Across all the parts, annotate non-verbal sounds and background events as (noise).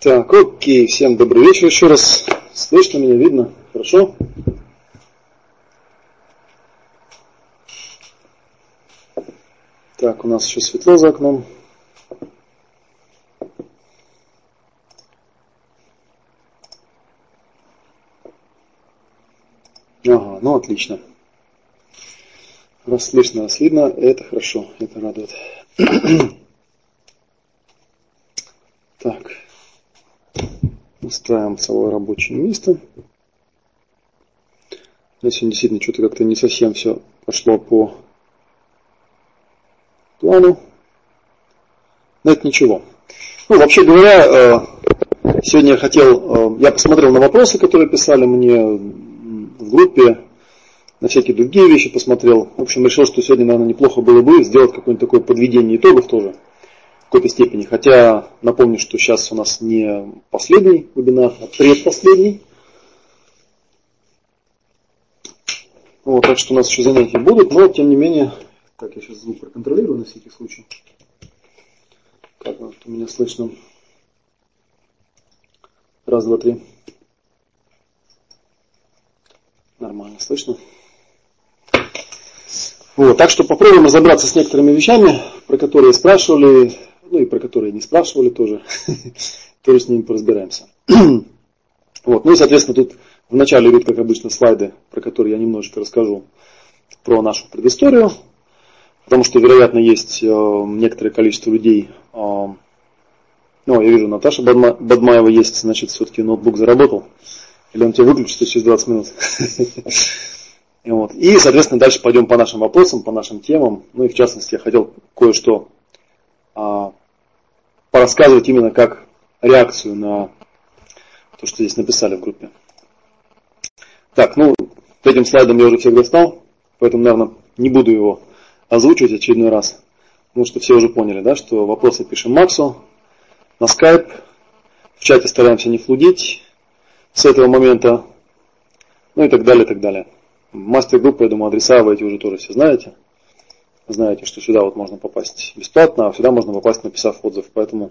Так, окей, всем добрый вечер еще раз. Слышно меня, видно? Хорошо? Так, у нас еще светло за окном. Ага, ну отлично. Раз слышно, раз видно, это хорошо, это радует. (clears throat) так, устраиваем свое рабочее место. На сегодня действительно что-то как-то не совсем все пошло по плану. Но это ничего. Ну, вообще говоря, э, сегодня я хотел, э, я посмотрел на вопросы, которые писали мне в группе, на всякие другие вещи посмотрел. В общем, решил, что сегодня, наверное, неплохо было бы сделать какое-нибудь такое подведение итогов тоже какой-то степени. Хотя напомню, что сейчас у нас не последний вебинар, а предпоследний. Вот, так что у нас еще занятия будут, но тем не менее, так, я сейчас звук проконтролирую на всякий случай. Как вот у меня слышно? Раз, два, три. Нормально слышно. Вот, так что попробуем разобраться с некоторыми вещами, про которые спрашивали, ну и про которые не спрашивали тоже. (laughs) тоже с ними поразбираемся. (clears throat) вот, ну и, соответственно, тут в начале идут, как обычно, слайды, про которые я немножечко расскажу про нашу предысторию, потому что, вероятно, есть э, некоторое количество людей, э, ну, я вижу, Наташа Бадма, Бадмаева есть, значит, все-таки ноутбук заработал, или он тебя выключится через 20 минут. (laughs) И, вот. и, соответственно, дальше пойдем по нашим вопросам, по нашим темам. Ну и в частности, я хотел кое-что а, порассказывать именно как реакцию на то, что здесь написали в группе. Так, ну, этим слайдом я уже всех достал, поэтому, наверное, не буду его озвучивать очередной раз. Потому что все уже поняли, да, что вопросы пишем Максу на Skype, в чате стараемся не флудить с этого момента, ну и так далее, и так далее. Мастер-группа, я думаю, адреса вы эти уже тоже все знаете. Знаете, что сюда вот можно попасть бесплатно, а сюда можно попасть, написав отзыв. Поэтому,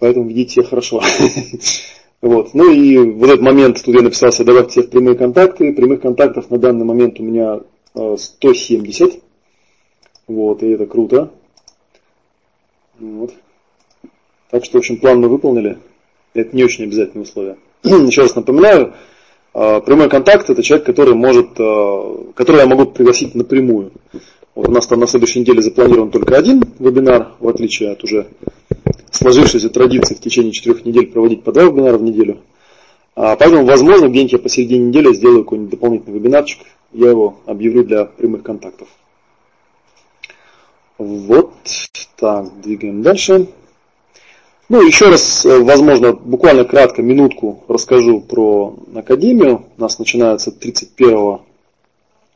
поэтому ведите себя хорошо. (laughs) Вот. Ну и в этот момент тут я написался, добавьте всех прямые контакты. Прямых контактов на данный момент у меня 170. Э, вот, и это круто. Вот. Так что, в общем, план мы выполнили. Это не очень обязательное условие. (clears throat) Еще раз напоминаю, прямой контакт это человек, который может, э, который я могу пригласить напрямую. Вот у нас там на следующей неделе запланирован только один вебинар, в отличие от уже сложившейся традиции в течение четырех недель проводить по два вебинара в неделю. А, поэтому, возможно, где-нибудь я посередине недели сделаю какой-нибудь дополнительный вебинарчик, я его объявлю для прямых контактов. Вот так, двигаем дальше. Ну, еще раз, э, возможно, буквально кратко, минутку расскажу про Академию. У нас начинается 31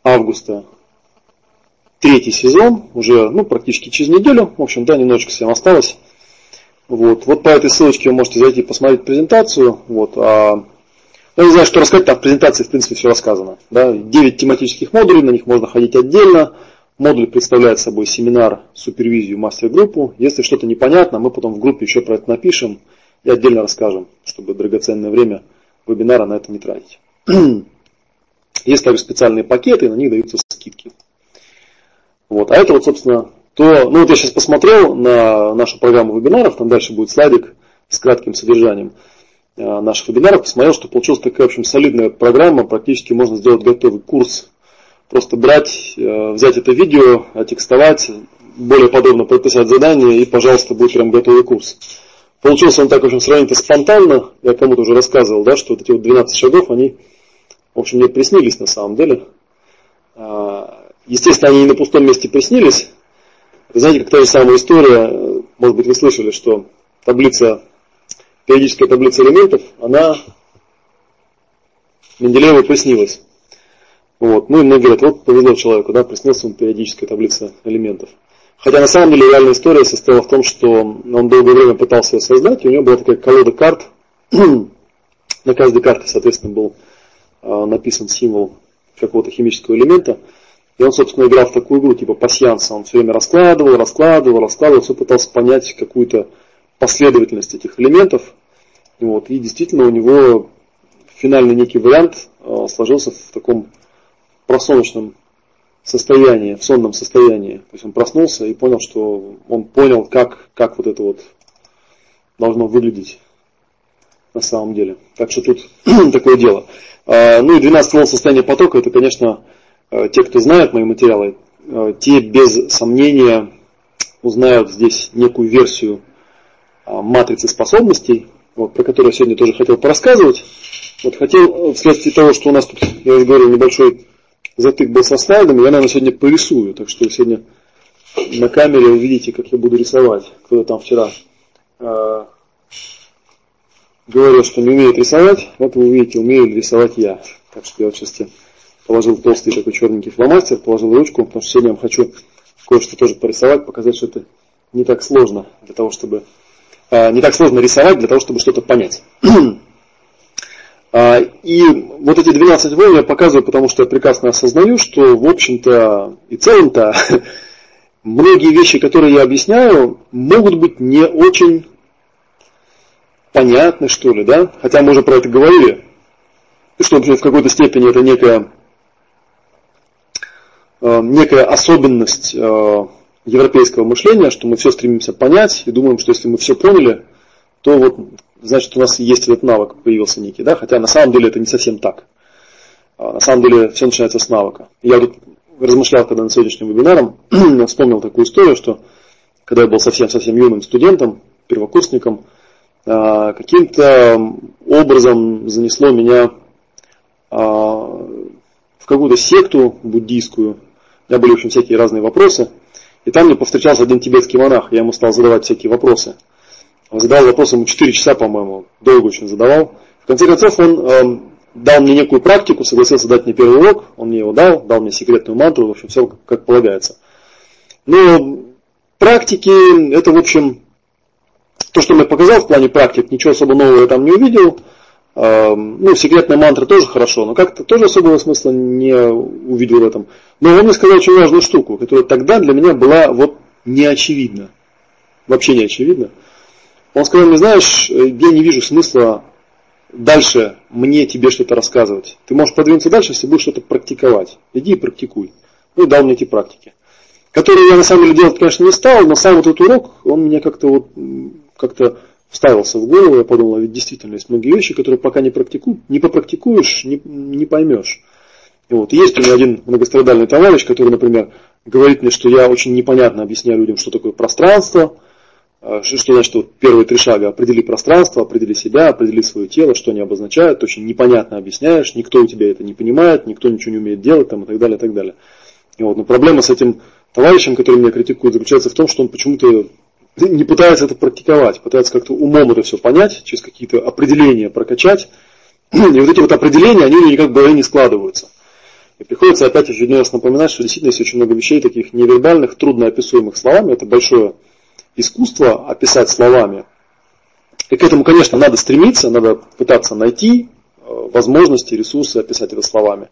августа третий сезон, уже ну, практически через неделю. В общем, да, немножечко всем осталось. Вот, вот по этой ссылочке вы можете зайти посмотреть презентацию. Вот, а, я не знаю, что рассказать, там в презентации, в принципе, все рассказано. Да? 9 тематических модулей, на них можно ходить отдельно. Модуль представляет собой семинар, супервизию, мастер-группу. Если что-то непонятно, мы потом в группе еще про это напишем и отдельно расскажем, чтобы драгоценное время вебинара на это не тратить. (clears throat) Есть также специальные пакеты, на них даются скидки. Вот. А это вот, собственно, то, ну вот я сейчас посмотрел на нашу программу вебинаров, там дальше будет слайдик с кратким содержанием э, наших вебинаров, посмотрел, что получилась такая, в общем, солидная программа, практически можно сделать готовый курс просто брать, э, взять это видео, отекстовать, более подробно подписать задание и, пожалуйста, будет прям готовый курс. Получился он так, в общем, сравнительно спонтанно. Я кому-то уже рассказывал, да, что вот эти вот 12 шагов, они, в общем, мне приснились на самом деле. А, естественно, они не на пустом месте приснились. Знаете, как та же самая история, может быть, вы слышали, что таблица, периодическая таблица элементов, она Менделееву приснилась. Вот. Ну и многие говорят, вот повезло человеку, да, приснился ему периодическая таблица элементов. Хотя на самом деле реальная история состояла в том, что он долгое время пытался ее создать, и у него была такая колода карт. (clears throat) на каждой карте, соответственно, был э, написан символ какого-то химического элемента. И он, собственно, играл в такую игру, типа пасьянса. Он все время раскладывал, раскладывал, раскладывал, все пытался понять какую-то последовательность этих элементов. Вот. И действительно у него финальный некий вариант э, сложился в таком просоночном состоянии, в сонном состоянии. То есть он проснулся и понял, что он понял, как, как вот это вот должно выглядеть на самом деле. Так что тут (clears throat) такое дело. А, ну и 12 волн состояния потока, это, конечно, э, те, кто знает мои материалы, э, те без сомнения узнают здесь некую версию а, матрицы способностей, вот, про которую я сегодня тоже хотел порассказывать. Вот хотел, вследствие того, что у нас тут, я уже говорил, небольшой затык был со слайдами, я, наверное, сегодня порисую. Так что сегодня на камере увидите, как я буду рисовать. Кто-то там вчера э, говорил, что не умеет рисовать, вот вы увидите, умею рисовать я. Так что я вот сейчас положил толстый такой черненький фломастер, положил ручку, потому что сегодня я вам хочу кое-что тоже порисовать, показать, что это не так сложно для того, чтобы э, не так сложно рисовать для того, чтобы что-то понять. (clears throat) А, и вот эти 12 волн я показываю, потому что я прекрасно осознаю, что в общем-то и целом-то (laughs) многие вещи, которые я объясняю, могут быть не очень понятны, что ли, да? Хотя мы уже про это говорили, что в какой-то степени это некая, э, некая особенность э, европейского мышления, что мы все стремимся понять и думаем, что если мы все поняли, то вот значит у нас есть этот навык появился некий, да, хотя на самом деле это не совсем так. А, на самом деле все начинается с навыка. Я тут размышлял, когда на сегодняшнем вебинаром, (clears throat) вспомнил такую историю, что когда я был совсем-совсем юным студентом, первокурсником, а, каким-то образом занесло меня а, в какую-то секту буддийскую. У меня были, в общем, всякие разные вопросы. И там мне повстречался один тибетский монах, я ему стал задавать всякие вопросы. Он задал вопрос ему 4 часа, по-моему, долго очень задавал. В конце концов, он э, дал мне некую практику, согласился дать мне первый урок, он мне его дал, дал мне секретную мантру, в общем, все как полагается. Но практики, это, в общем, то, что мне показал в плане практик, ничего особо нового я там не увидел. Э, ну, секретная мантра тоже хорошо, но как-то тоже особого смысла не увидел в этом. Но он мне сказал очень важную штуку, которая тогда для меня была вот неочевидна. Вообще не очевидна. Он сказал мне, знаешь, э, я не вижу смысла дальше мне тебе что-то рассказывать. Ты можешь продвинуться дальше, если будешь что-то практиковать. Иди и практикуй. Ну и дал мне эти практики. Которые я на самом деле делать, конечно, не стал, но сам вот этот урок, он меня как-то вот, как-то вставился в голову, я подумал, а ведь действительно есть многие вещи, которые пока не практикуешь, не попрактикуешь, не, не поймешь. И вот есть у меня один многострадальный товарищ, который, например, говорит мне, что я очень непонятно объясняю людям, что такое пространство, что значит вот первые три шага? Определи пространство, определи себя, определи свое тело, что они обозначают, очень непонятно объясняешь, никто у тебя это не понимает, никто ничего не умеет делать там, и так далее, и так далее. И вот, но проблема с этим товарищем, который меня критикует, заключается в том, что он почему-то не пытается это практиковать, пытается как-то умом это все понять, через какие-то определения прокачать. (clears throat) И вот эти вот определения, они никак в голове не складываются. И приходится опять очередной раз напоминать, что действительно есть очень много вещей таких невербальных, трудно описуемых словами. Это большое искусство описать словами. И к этому, конечно, надо стремиться, надо пытаться найти э, возможности, ресурсы описать это словами.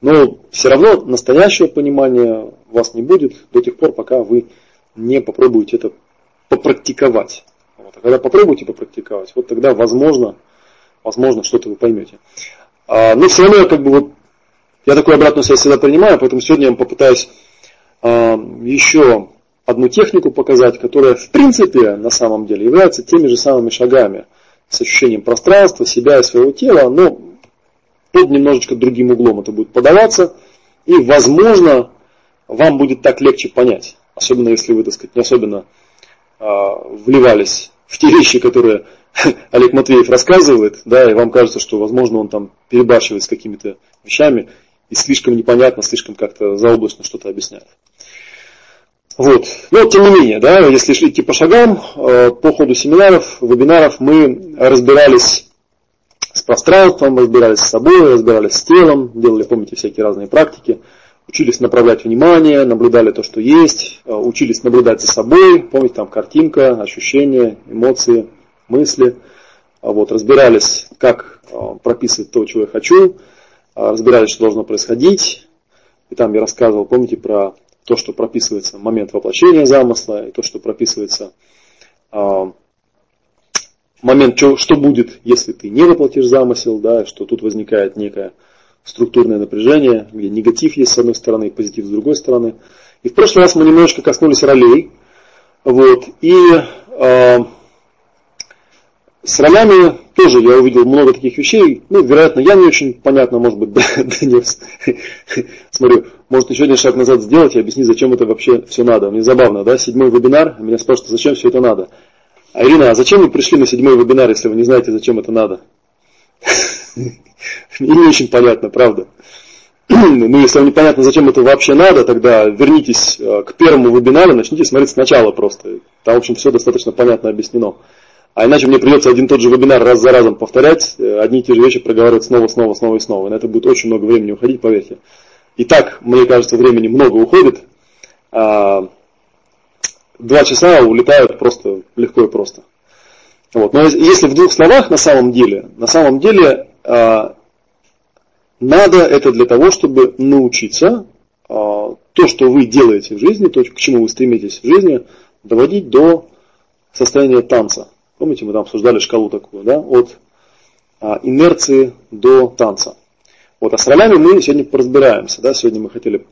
Но все равно настоящего понимания у вас не будет до тех пор, пока вы не попробуете это попрактиковать. Вот. А когда попробуете попрактиковать, вот тогда возможно, возможно что-то вы поймете. А, но все равно как бы вот я такую обратную связь всегда принимаю, поэтому сегодня я попытаюсь а, еще одну технику показать, которая в принципе на самом деле является теми же самыми шагами с ощущением пространства, себя и своего тела, но под немножечко другим углом это будет подаваться, и возможно вам будет так легче понять, особенно если вы, так сказать, не особенно э, вливались в те вещи, которые (laughs) Олег Матвеев рассказывает, да, и вам кажется, что, возможно, он там перебарщивает с какими-то вещами и слишком непонятно, слишком как-то заоблачно что-то объясняет. Вот. Но тем не менее, да, если идти по шагам, э, по ходу семинаров, вебинаров мы разбирались с пространством, разбирались с собой, разбирались с телом, делали, помните, всякие разные практики, учились направлять внимание, наблюдали то, что есть, э, учились наблюдать за собой, помните, там картинка, ощущения, эмоции, мысли. А вот, разбирались, как э, прописывать то, чего я хочу, разбирались, что должно происходить, И там я рассказывал, помните, про то, что прописывается момент воплощения замысла, и то, что прописывается э, момент, что, будет, если ты не воплотишь замысел, да, что тут возникает некое структурное напряжение, где негатив есть с одной стороны, позитив с другой стороны. И в прошлый раз мы немножечко коснулись ролей. Вот, и э, с ролями тоже я увидел много таких вещей. Ну, вероятно, я не очень понятно, может быть, (laughs) донес. Смотрю, может еще один шаг назад сделать и объяснить, зачем это вообще все надо. Мне забавно, да, седьмой вебинар, меня спрашивают, зачем все это надо. А Ирина, а зачем вы пришли на седьмой вебинар, если вы не знаете, зачем это надо? (laughs) Не очень понятно, правда. (clears throat) Ну, если вам непонятно, зачем это вообще надо, тогда вернитесь э, к первому вебинару, начните смотреть сначала просто. Там, в общем, все достаточно понятно объяснено. А иначе мне придется один тот же вебинар раз за разом повторять, э, одни и те же вещи проговаривать снова, снова, снова и снова. И на это будет очень много времени уходить, поверьте. И так, мне кажется, времени много уходит. А, два часа улетают просто легко и просто. Вот. Но если в двух словах на самом деле, на самом деле а, надо это для того, чтобы научиться а, то, что вы делаете в жизни, то, к чему вы стремитесь в жизни, доводить до состояния танца. Помните, мы там обсуждали шкалу такую, да, от а, инерции до танца. Вот, а с ролями мы сегодня поразбираемся, да, сегодня мы хотели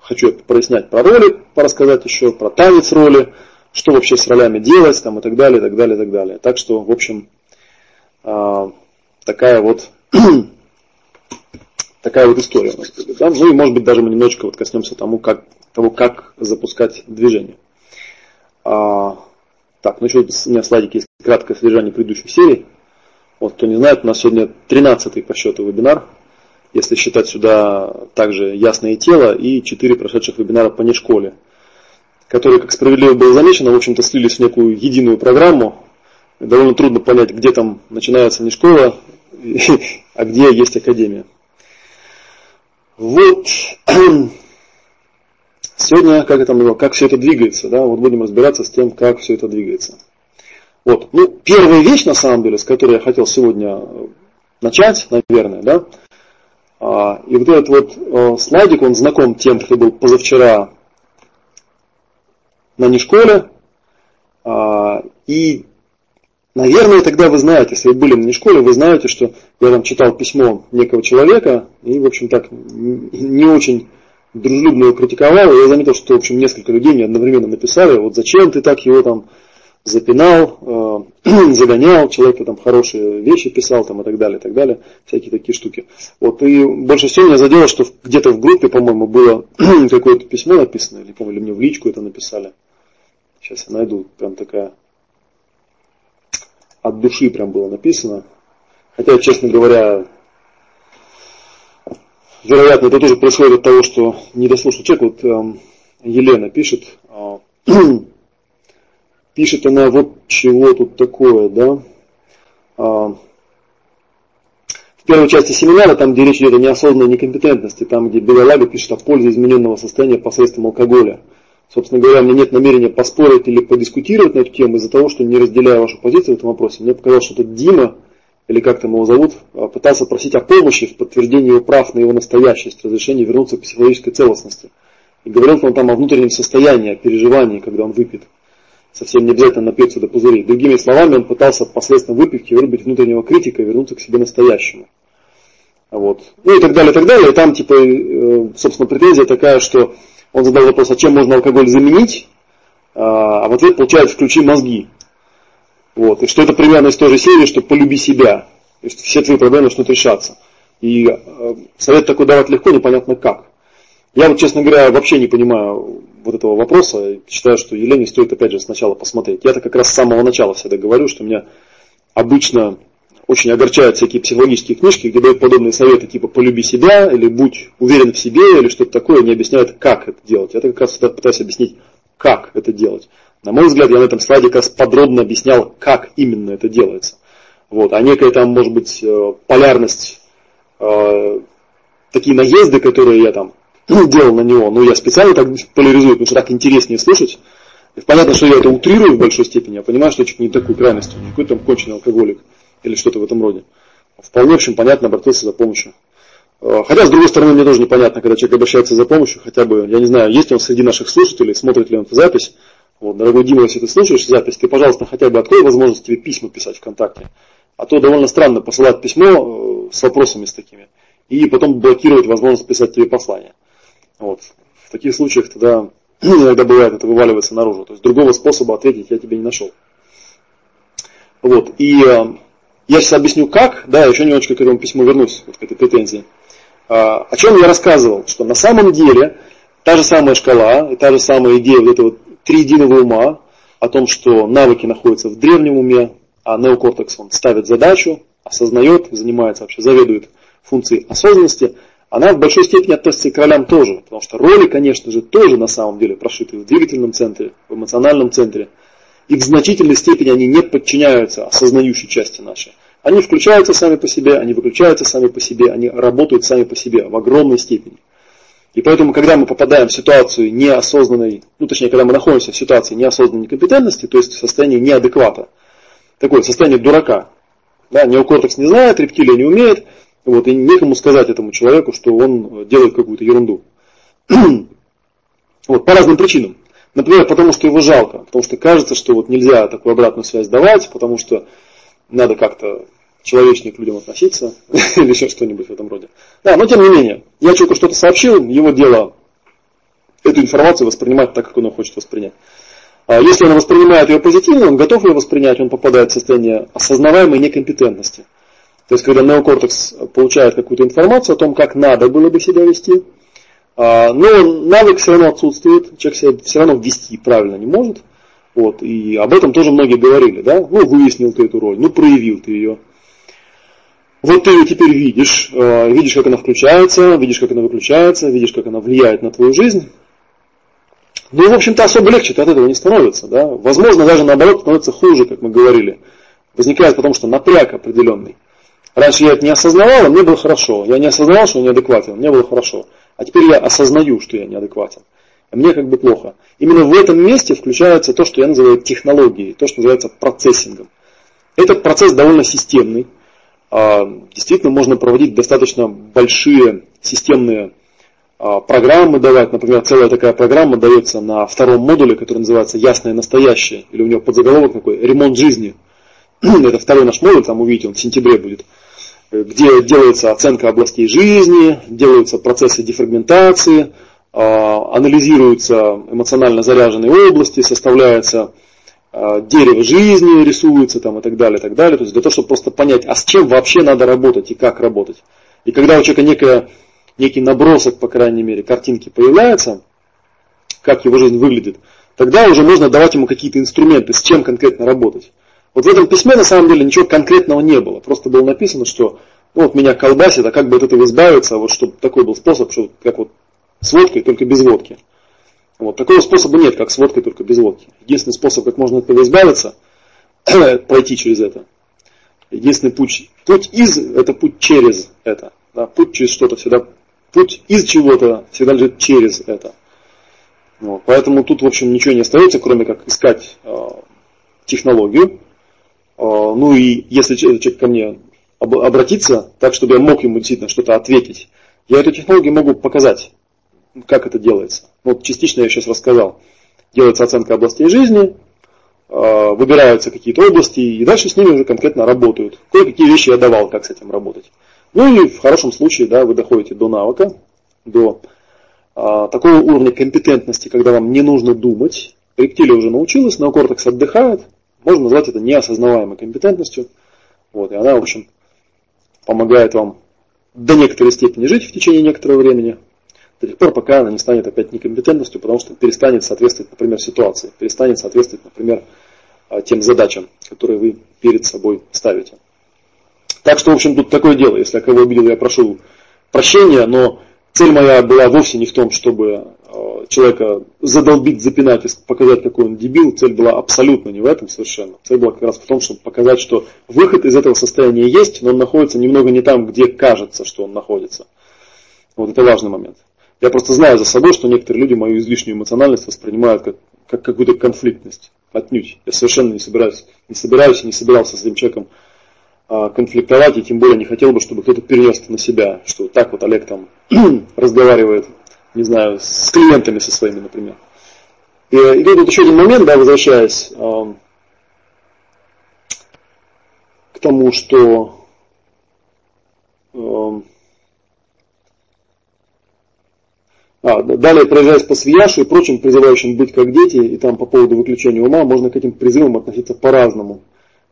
хочу прояснять про роли, порассказать еще про танец роли, что вообще с ролями делать, там, и так далее, и так далее, и так далее. Так что, в общем, э, такая вот (clears throat) такая вот история у нас будет. Да? Ну и, может быть, даже мы немножечко вот коснемся тому, как, того, как запускать движение. А, так, ну еще у меня слайдик есть краткое содержание предыдущих серий. Вот, кто не знает, у нас сегодня 13 по счету вебинар если считать сюда также ясное тело и четыре прошедших вебинара по нешколе, которые, как справедливо было замечено, в общем-то слились в некую единую программу. Довольно трудно понять, где там начинается нешкола, (laughs) а где есть академия. Вот. (clears throat) Сегодня, как это как все это двигается, да, вот будем разбираться с тем, как все это двигается. Вот, ну, первая вещь, на самом деле, с которой я хотел сегодня начать, наверное, да, а, и вот этот вот э, слайдик, он знаком тем, кто был позавчера на нешколе. А, и, наверное, тогда вы знаете, если вы были на нешколе, вы знаете, что я там читал письмо некого человека, и, в общем, так не очень дружелюбно его критиковал. Я заметил, что, в общем, несколько людей мне одновременно написали, вот зачем ты так его там запинал, э, (clears throat) загонял, человек там хорошие вещи писал там, и так далее, и так далее, всякие такие штуки. Вот, и больше всего меня задело, что где-то в группе, по-моему, было (clears throat) какое-то письмо написано, или, или мне в личку это написали. Сейчас я найду, прям такая от души прям было написано. Хотя, честно говоря, вероятно, это тоже происходит от того, что не дослушал человек. Вот эм, Елена пишет, э, (clears throat) пишет она вот чего тут такое, да. А, в первой части семинара, там, где речь идет о неосознанной некомпетентности, там, где Белалага пишет о пользе измененного состояния посредством алкоголя. Собственно говоря, у меня нет намерения поспорить или подискутировать на эту тему из-за того, что не разделяю вашу позицию в этом вопросе. Мне показалось, что этот Дима, или как там его зовут, а, пытался просить о помощи в подтверждении его прав на его настоящесть, разрешение вернуться к психологической целостности. И говорил он там о внутреннем состоянии, о переживании, когда он выпьет совсем не обязательно напиться до пузырей. Другими словами, он пытался посредством выпивки вырубить внутреннего критика и вернуться к себе настоящему. Вот. Ну и так далее, и так далее. И там, типа, э, собственно, претензия такая, что он задал вопрос, а чем можно алкоголь заменить? А, а в ответ получает «включи мозги». Вот. И что это примерно из той же серии, что «полюби себя». То есть все твои проблемы начнут решаться. И э, совет такой давать легко, непонятно как. Я вот, честно говоря, вообще не понимаю вот этого вопроса. Считаю, что Елене стоит опять же сначала посмотреть. Я-то как раз с самого начала всегда говорю, что меня обычно очень огорчают всякие психологические книжки, где дают подобные советы, типа «полюби себя» или «будь уверен в себе» или что-то такое, не объясняют, как это делать. Я как раз всегда пытаюсь объяснить, как это делать. На мой взгляд, я на этом слайде как раз подробно объяснял, как именно это делается. Вот. А некая там, может быть, э, полярность, э, такие наезды, которые я там ну, (clears throat) делал на него, но я специально так поляризую, потому что так интереснее слушать. И понятно, что я это утрирую в большой степени, я понимаю, что я чуть не такую крайность, не какой-то там конченый алкоголик или что-то в этом роде. Вполне, в общем, понятно, обратился за помощью Э, хотя, с другой стороны, мне тоже непонятно, когда человек обращается за помощью, хотя бы, я не знаю, есть он среди наших слушателей, смотрит ли он эту запись. Вот, дорогой Дима, если ты слушаешь запись, ты, пожалуйста, хотя бы открой возможность тебе письма писать ВКонтакте. А то довольно странно посылать письмо э, с вопросами с такими, и потом блокировать возможность писать тебе послание. Вот. В таких случаях тогда (clears throat) иногда бывает это вываливается наружу. То есть другого способа ответить я тебе не нашел. Вот. И э, я сейчас объясню как, да, еще немножечко к этому письму вернусь, вот к этой претензии. А, о чем я рассказывал, что на самом деле та же самая шкала, та же самая идея вот этого триединого ума, о том, что навыки находятся в древнем уме, а неокортекс он ставит задачу, осознает, занимается вообще, заведует функцией осознанности, она в большой степени относится и к ролям тоже, потому что роли, конечно же, тоже на самом деле прошиты в двигательном центре, в эмоциональном центре, и в значительной степени они не подчиняются осознающей части нашей. Они включаются сами по себе, они выключаются сами по себе, они работают сами по себе в огромной степени. И поэтому, когда мы попадаем в ситуацию неосознанной, ну точнее, когда мы находимся в ситуации неосознанной некомпетентности, то есть в состоянии неадеквата, такое состояние дурака, да, неокортекс не знает, рептилия не умеет, вот, и некому сказать этому человеку, что он делает какую-то ерунду. (clears throat) вот, по разным причинам. Например, потому что его жалко, потому что кажется, что вот нельзя такую обратную связь давать, потому что надо как-то человечнее к людям относиться, (laughs) или еще что-нибудь в этом роде. Да, но тем не менее, я человеку что-то сообщил, его дело эту информацию воспринимать так, как он хочет воспринять. А если он воспринимает ее позитивно, он готов ее воспринять, он попадает в состояние осознаваемой некомпетентности. То есть, когда неокортекс получает какую-то информацию о том, как надо было бы себя вести, а, но навык все равно отсутствует, человек себя все равно вести правильно не может. Вот, и об этом тоже многие говорили, да? Ну, выяснил ты эту роль, ну, проявил ты ее. Вот ты ее теперь видишь, э, видишь, как она включается, видишь, как она выключается, видишь, как она влияет на твою жизнь. Ну, в общем-то, особо легче от этого не становится, да? Возможно, даже наоборот становится хуже, как мы говорили. Возникает потому, что напряг определенный. Раньше я это не осознавал, а мне было хорошо. Я не осознавал, что я неадекватен, мне было хорошо. А теперь я осознаю, что я неадекватен а мне как бы плохо. Именно в этом месте включается то, что я называю технологией, то, что называется процессингом. Этот процесс довольно системный. А, действительно, можно проводить достаточно большие системные а, программы давать. Например, целая такая программа дается на втором модуле, который называется «Ясное настоящее», или у него подзаголовок такой «Ремонт жизни». (clears throat) Это второй наш модуль, там увидите, он в сентябре будет где делается оценка областей жизни, делаются процессы дефрагментации, а, анализируются эмоционально заряженные области, составляется дерево жизни, рисуется там и так далее, и так далее. То есть для того, чтобы просто понять, а с чем вообще надо работать и как работать. И когда у человека некая, некий набросок, по крайней мере, картинки появляется, как его жизнь выглядит, тогда уже можно давать ему какие-то инструменты, с чем конкретно работать. Вот в этом письме на самом деле ничего конкретного не было. Просто было написано, что ну, вот меня колбасит, а как бы от этого избавиться, вот чтобы такой был способ, что как вот с водкой, только без водки. Вот. Такого способа нет, как с водкой, только без водки. Единственный способ, как можно от этого избавиться, (clears throat) пройти через это. Единственный путь, путь из, это путь через это. Да, путь через что-то всегда, путь из чего-то всегда лежит через это. Вот. Поэтому тут, в общем, ничего не остается, кроме как искать э, технологию. Э, ну и если человек ко мне об, обратиться, так, чтобы я мог ему действительно что-то ответить, я эту технологию могу показать как это делается? Вот частично я сейчас рассказал. Делается оценка областей жизни, а, выбираются какие-то области, и дальше с ними уже конкретно работают. Кое-какие вещи я давал, как с этим работать. Ну и в хорошем случае, да, вы доходите до навыка, до а, такого уровня компетентности, когда вам не нужно думать. Рептилия уже научилась, неокортекс отдыхает. Можно назвать это неосознаваемой компетентностью. Вот, и она, в общем, помогает вам до некоторой степени жить в течение некоторого времени, до тех пор, пока она не станет опять некомпетентностью, потому что перестанет соответствовать, например, ситуации, перестанет соответствовать, например, а, тем задачам, которые вы перед собой ставите. Так что, в общем, тут такое дело. Если я кого обидел, я прошу прощения, но цель моя была вовсе не в том, чтобы а, человека задолбить, запинать и показать, какой он дебил. Цель была абсолютно не в этом совершенно. Цель была как раз в том, чтобы показать, что выход из этого состояния есть, но он находится немного не там, где кажется, что он находится. Вот это важный момент. Я просто знаю за собой, что некоторые люди мою излишнюю эмоциональность воспринимают как, как какую-то конфликтность. Отнюдь. Я совершенно не собираюсь, не собираюсь и не собирался с этим человеком а, конфликтовать, и тем более не хотел бы, чтобы кто-то перенес на себя, что так вот Олег там (clears throat) разговаривает, не знаю, с клиентами со своими, например. И, и тут вот еще один момент, да, возвращаясь э, к тому, что э, а, далее проезжаясь по Свияшу и прочим призывающим быть как дети, и там по поводу выключения ума, можно к этим призывам относиться по-разному.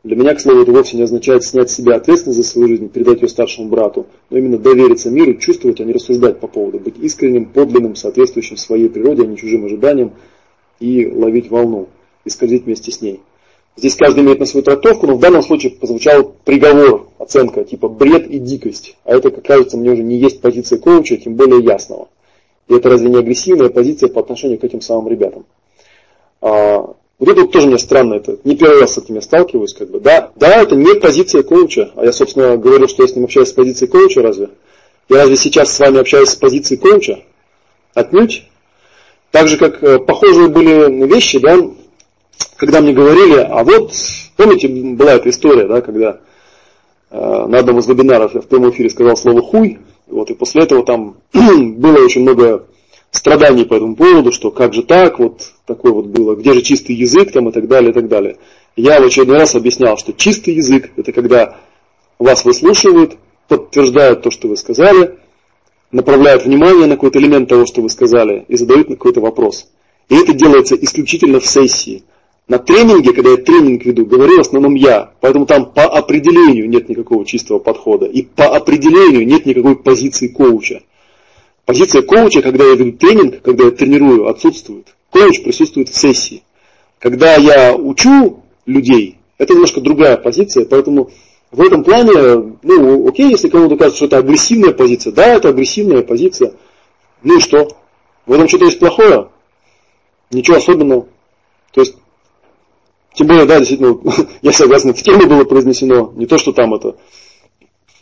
Для меня, к слову, это вовсе не означает снять с себя ответственность за свою жизнь, передать ее старшему брату, но именно довериться миру, чувствовать, а не рассуждать по поводу, быть искренним, подлинным, соответствующим своей природе, а не чужим ожиданиям, и ловить волну, и скользить вместе с ней. Здесь каждый имеет на свою трактовку, но в данном случае прозвучал приговор, оценка, типа бред и дикость. А это, как кажется, мне уже не есть позиция коуча, тем более ясного. И это разве не агрессивная позиция по отношению к этим самым ребятам? А, вот это вот тоже мне странно, это не первый раз с этим я сталкиваюсь, как бы. Да, да, это не позиция коуча, а я, собственно, говорю, что я с ним общаюсь с позиции коуча, разве? Я разве сейчас с вами общаюсь с позиции коуча? Отнюдь. Так же, как э, похожие были вещи, да, когда мне говорили, а вот, помните, была эта история, да, когда э, на одном из вебинаров я в прямом эфире сказал слово «хуй», вот, и после этого там (clears throat) было очень много страданий по этому поводу, что как же так, вот такое вот было, где же чистый язык там и так далее, и так далее. Я в очередной раз объяснял, что чистый язык это когда вас выслушивают, подтверждают то, что вы сказали, направляют внимание на какой-то элемент того, что вы сказали, и задают какой-то вопрос. И это делается исключительно в сессии. На тренинге, когда я тренинг веду, говорю в основном я, поэтому там по определению нет никакого чистого подхода, и по определению нет никакой позиции коуча. Позиция коуча, когда я веду тренинг, когда я тренирую, отсутствует. Коуч присутствует в сессии. Когда я учу людей, это немножко другая позиция, поэтому в этом плане, ну, окей, если кому-то кажется, что это агрессивная позиция, да, это агрессивная позиция, ну и что? В этом что-то есть плохое? Ничего особенного. То есть, тем более, да, действительно, (laughs) я согласен, в теме было произнесено, не то, что там это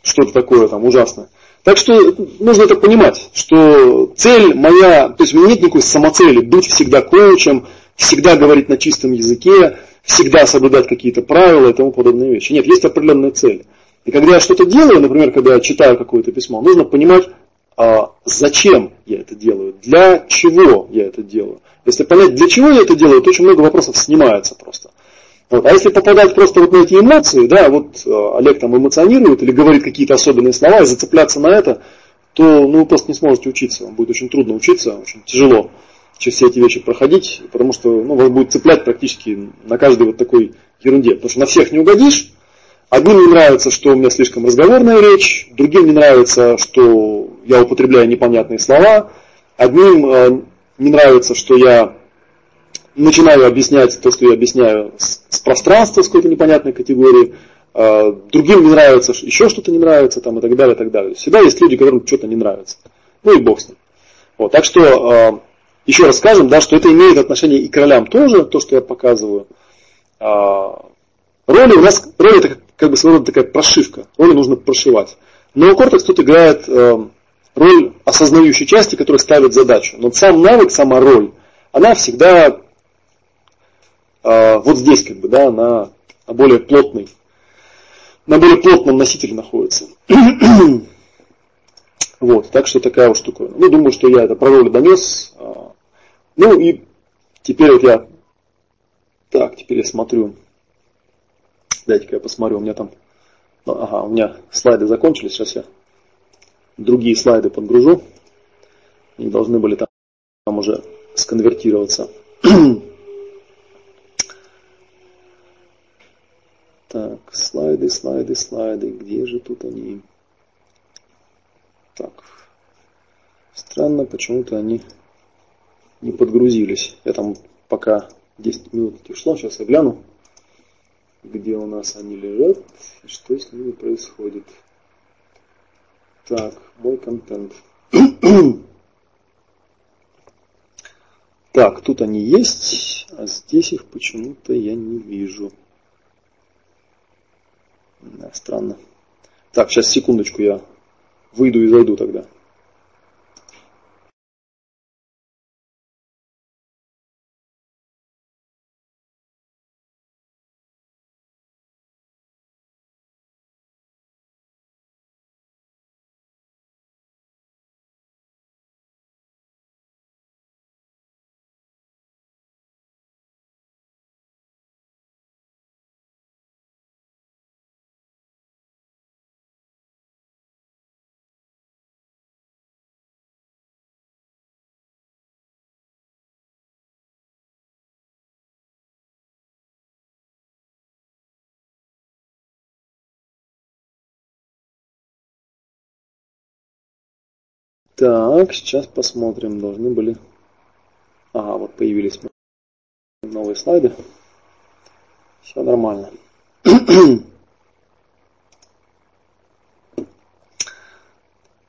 что-то такое там ужасное. Так что нужно это понимать, что цель моя, то есть у меня нет никакой самоцели быть всегда коучем, всегда говорить на чистом языке, всегда соблюдать какие-то правила и тому подобные вещи. Нет, есть определенная цель. И когда я что-то делаю, например, когда я читаю какое-то письмо, нужно понимать, а, зачем я это делаю, для чего я это делаю. Если понять, для чего я это делаю, то очень много вопросов снимается просто. Вот. А если попадать просто вот на эти эмоции, да, вот э, Олег там эмоционирует или говорит какие-то особенные слова и зацепляться на это, то ну, вы просто не сможете учиться. Вам будет очень трудно учиться, очень тяжело через все эти вещи проходить, потому что ну, вас будет цеплять практически на каждой вот такой ерунде. Потому что на всех не угодишь. Одним не нравится, что у меня слишком разговорная речь, другим не нравится, что я употребляю непонятные слова, одним э, не нравится, что я начинаю объяснять то, что я объясняю с, с пространства, с какой-то непонятной категории, э, другим не нравится, еще что-то не нравится, там, и так далее, и так далее. Всегда есть люди, которым что-то не нравится. Ну и бог с ним. Вот, так что, э, еще раз скажем, да, что это имеет отношение и к ролям тоже, то, что я показываю. Э, роли у нас, роли это как бы своего рода такая прошивка, роли нужно прошивать. Но кортекс тут играет э, роль осознающей части, которая ставит задачу. Но сам навык, сама роль, она всегда а, вот здесь как бы, да, на, на более плотный, на более плотном носителе находится. (clears throat) вот, так что такая вот штука. Ну, думаю, что я это про роль донес. А, ну и теперь вот я, так, теперь я смотрю, дайте-ка я посмотрю, у меня там, ну, ага, у меня слайды закончились, сейчас я другие слайды подгружу. Они должны были там, там уже сконвертироваться. (clears throat) Так, слайды, слайды, слайды. Где же тут они? Так. Странно, почему-то они не подгрузились. Я там пока 10 минут ушло, сейчас я гляну, где у нас они лежат и что с ними происходит. Так, мой контент. так, тут они есть, а здесь их почему-то я не вижу. Да, странно. Так, сейчас секундочку, я выйду и зайду тогда. Так, сейчас посмотрим. Должны были... Ага, вот появились новые слайды. Все нормально. (clears throat)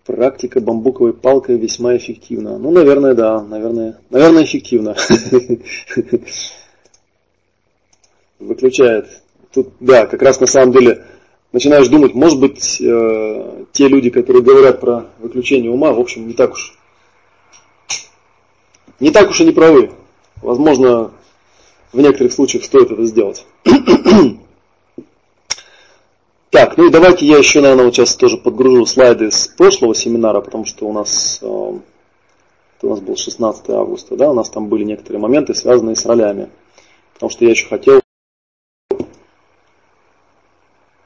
Практика бамбуковой палкой весьма эффективна. Ну, наверное, да, наверное, наверное, эффективно. (laughs) Выключает. Тут, да, как раз на самом деле начинаешь думать, может быть, э, те люди, которые говорят про выключение ума, в общем, не так уж, не так уж и не правы. Возможно, в некоторых случаях стоит это сделать. (clears throat) Так, ну и давайте я еще, наверное, вот сейчас тоже подгружу слайды с прошлого семинара, потому что у нас, э, у нас был 16 августа, да, у нас там были некоторые моменты, связанные с ролями. Потому что я еще хотел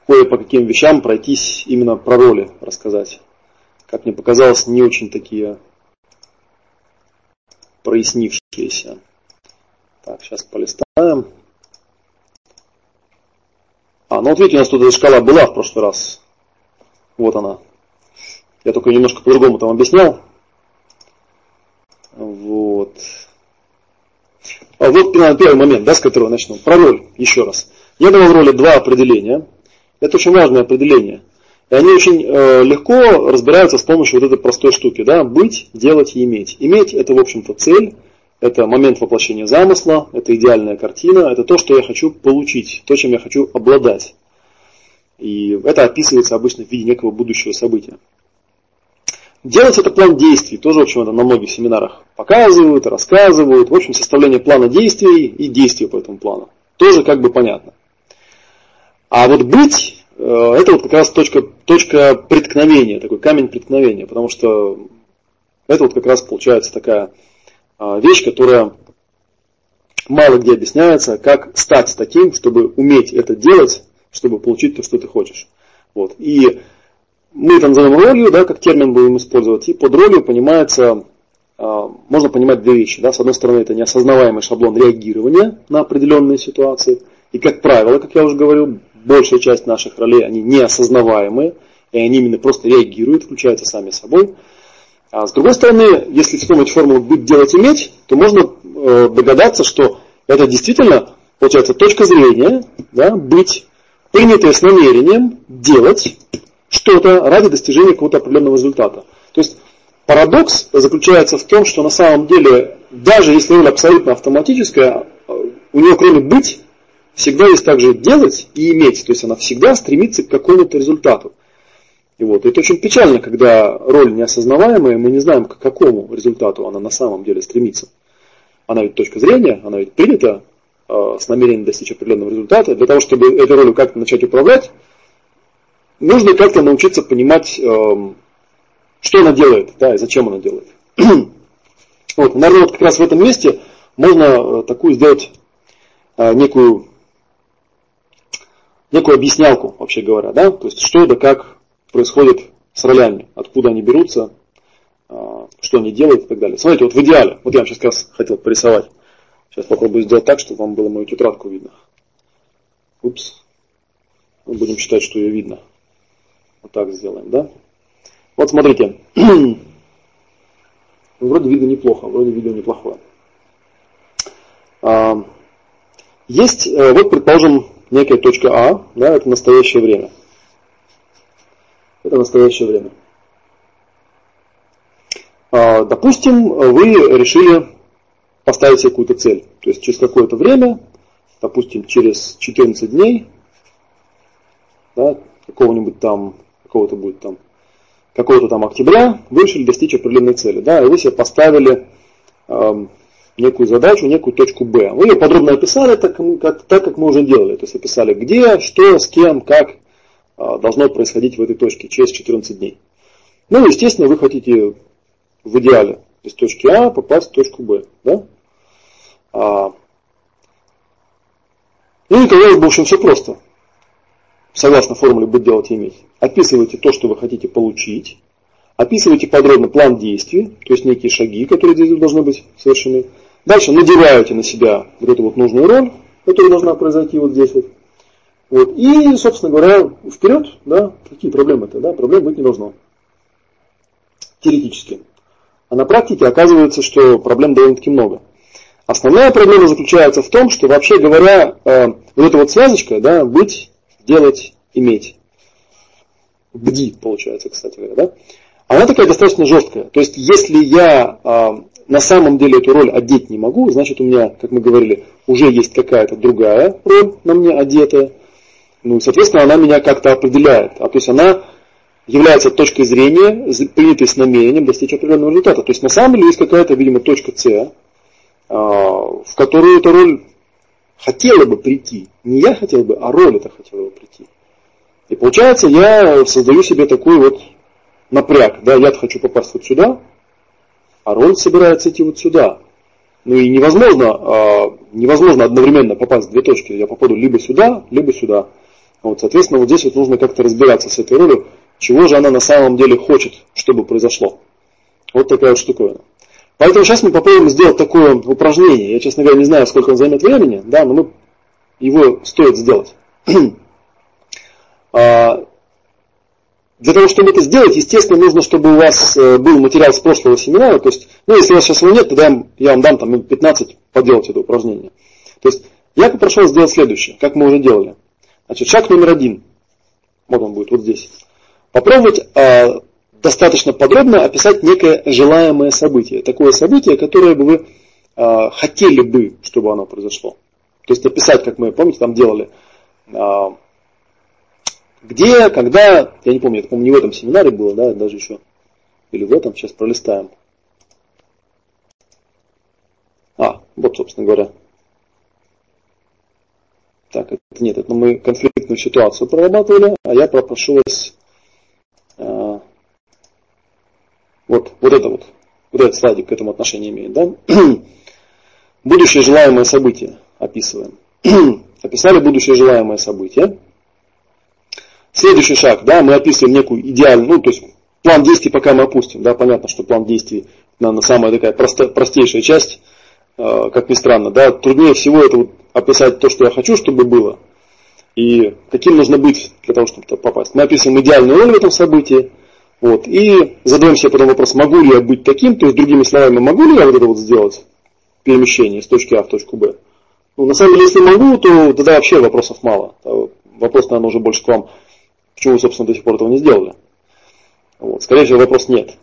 кое по каким вещам пройтись именно про роли рассказать. Как мне показалось, не очень такие прояснившиеся. Так, сейчас полистаем. А, ну вот видите, у нас тут эта шкала была в прошлый раз. Вот она. Я только немножко по-другому там объяснял. Вот. А вот первый момент, да, с которого начну. Про роль, еще раз. Я давал в роли два определения. Это очень важное определение. И они очень э, легко разбираются с помощью вот этой простой штуки. Да? Быть, делать и иметь. Иметь это, в общем-то, цель. Это момент воплощения замысла, это идеальная картина, это то, что я хочу получить, то, чем я хочу обладать. И это описывается обычно в виде некого будущего события. Делать это план действий, тоже, в общем, это на многих семинарах показывают, рассказывают. В общем, составление плана действий и действия по этому плану. Тоже как бы понятно. А вот быть, это вот как раз точка, точка преткновения, такой камень преткновения, потому что это вот как раз получается такая а, вещь, которая мало где объясняется, как стать таким, чтобы уметь это делать, чтобы получить то, что ты хочешь. Вот. И мы это называем ролью, да, как термин будем использовать, и под ролью понимается, а, можно понимать две вещи. Да. С одной стороны, это неосознаваемый шаблон реагирования на определенные ситуации. И, как правило, как я уже говорил, большая часть наших ролей, они неосознаваемые, и они именно просто реагируют, включаются сами собой. А с другой стороны, если вспомнить формулу «быть, делать, иметь», то можно э, догадаться, что это действительно, получается, точка зрения, да, быть, принятое с намерением делать что-то ради достижения какого-то определенного результата. То есть парадокс заключается в том, что на самом деле, даже если роль абсолютно автоматическая, у нее кроме быть, всегда есть также делать и иметь. То есть она всегда стремится к какому-то результату. И вот, это очень печально, когда роль неосознаваемая, мы не знаем, к какому результату она на самом деле стремится. Она ведь точка зрения, она ведь принята э, с намерением достичь определенного результата. Для того, чтобы этой ролью как-то начать управлять, нужно как-то научиться понимать, э, что она делает, да, и зачем она делает. (clears throat) вот, наверное, вот как раз в этом месте можно э, такую сделать э, некую, некую объяснялку, вообще говоря, да, то есть что да как происходит с ролями, откуда они берутся, а, что они делают и так далее. Смотрите, вот в идеале, вот я вам сейчас как раз хотел порисовать. Сейчас попробую сделать так, чтобы вам было мою тетрадку видно. Упс. Мы будем считать, что ее видно. Вот так сделаем, да? Вот смотрите. (clears throat) вроде видно неплохо, вроде видно неплохое. А, есть, э, вот предположим, некая точка А, да, это настоящее время это настоящее время. А, допустим, вы решили поставить себе какую-то цель. То есть через какое-то время, допустим, через 14 дней, да, какого-нибудь там, какого-то будет там, какого-то там октября, вы решили достичь определенной цели. Да, и вы себе поставили э, некую задачу, некую точку Б. Вы ее подробно описали, так как, так как мы уже делали. То есть описали где, что, с кем, как а, должно происходить в этой точке через 14 дней. Ну, естественно, вы хотите в идеале из точки А попасть в точку Б. Да? А, ну и казалось бы, в общем, все просто. Согласно формуле «быть, делать, иметь». Описывайте то, что вы хотите получить. Описывайте подробно план действий, то есть некие шаги, которые здесь должны быть совершены. Дальше надеваете на себя вот эту вот нужную роль, которая должна произойти вот здесь вот. Вот. И, собственно говоря, вперед, да, какие проблемы-то, да, проблем быть не должно. Теоретически. А на практике оказывается, что проблем довольно-таки много. Основная проблема заключается в том, что вообще говоря, э, вот эта вот связочка, да, быть, делать, иметь. Бди, получается, кстати говоря, да? Она такая достаточно жесткая. То есть, если я э, на самом деле эту роль одеть не могу, значит у меня, как мы говорили, уже есть какая-то другая роль на мне одетая. Ну, соответственно, она меня как-то определяет. А то есть она является точкой зрения, принятой с намерением достичь определенного результата. То есть на самом деле есть какая-то, видимо, точка С, а, в которую эта роль хотела бы прийти. Не я хотел бы, а роль это хотела бы прийти. И получается, я создаю себе такой вот напряг. Да, я хочу попасть вот сюда, а роль собирается идти вот сюда. Ну и невозможно, а, невозможно одновременно попасть в две точки. Я попаду либо сюда, либо сюда. Вот, соответственно, вот здесь вот нужно как-то разбираться с этой ролью, чего же она на самом деле хочет, чтобы произошло. Вот такая вот штуковина. Поэтому сейчас мы попробуем сделать такое упражнение. Я, честно говоря, не знаю, сколько он займет времени, да, но мы его стоит сделать. (clears throat) А, для того, чтобы это сделать, естественно, нужно, чтобы у вас э, был материал с прошлого семинара. То есть, ну, если у вас сейчас его нет, тогда я вам дам там минут 15 поделать это упражнение. То есть, я попрошу вас сделать следующее, как мы уже делали. Значит, шаг номер один. Вот он будет, вот здесь. Попробовать э, достаточно подробно описать некое желаемое событие. Такое событие, которое бы вы э, хотели бы, чтобы оно произошло. То есть описать, как мы, помните, там делали, э, где, когда, я не помню, это, по-моему, не в этом семинаре было, да, даже еще, или в этом, сейчас пролистаем. А, вот, собственно говоря. Так, это нет, это мы конфликтную ситуацию прорабатывали, а я попрошу вас а, вот, вот это вот, вот этот слайдик к этому отношение имеет, да? (clears throat) Будущее желаемое событие описываем. (clears throat) Описали будущее желаемое событие. Следующий шаг, да, мы описываем некую идеальную, ну, то есть план действий пока мы опустим, да, понятно, что план действий, наверное, самая такая проста, простейшая часть, э, как ни странно, да, труднее всего это вот описать то, что я хочу, чтобы было, и каким нужно быть для того, чтобы туда попасть. Мы описываем идеальную роль в этом событии, вот, и задаем себе потом вопрос, могу ли я быть таким, то есть, другими словами, могу ли я вот это вот сделать, перемещение с точки А в точку Б. Ну, на самом деле, если могу, то тогда вообще вопросов мало. Вопрос, наверное, уже больше к вам, почему вы, собственно, до сих пор этого не сделали. Вот. Скорее всего, вопрос нет.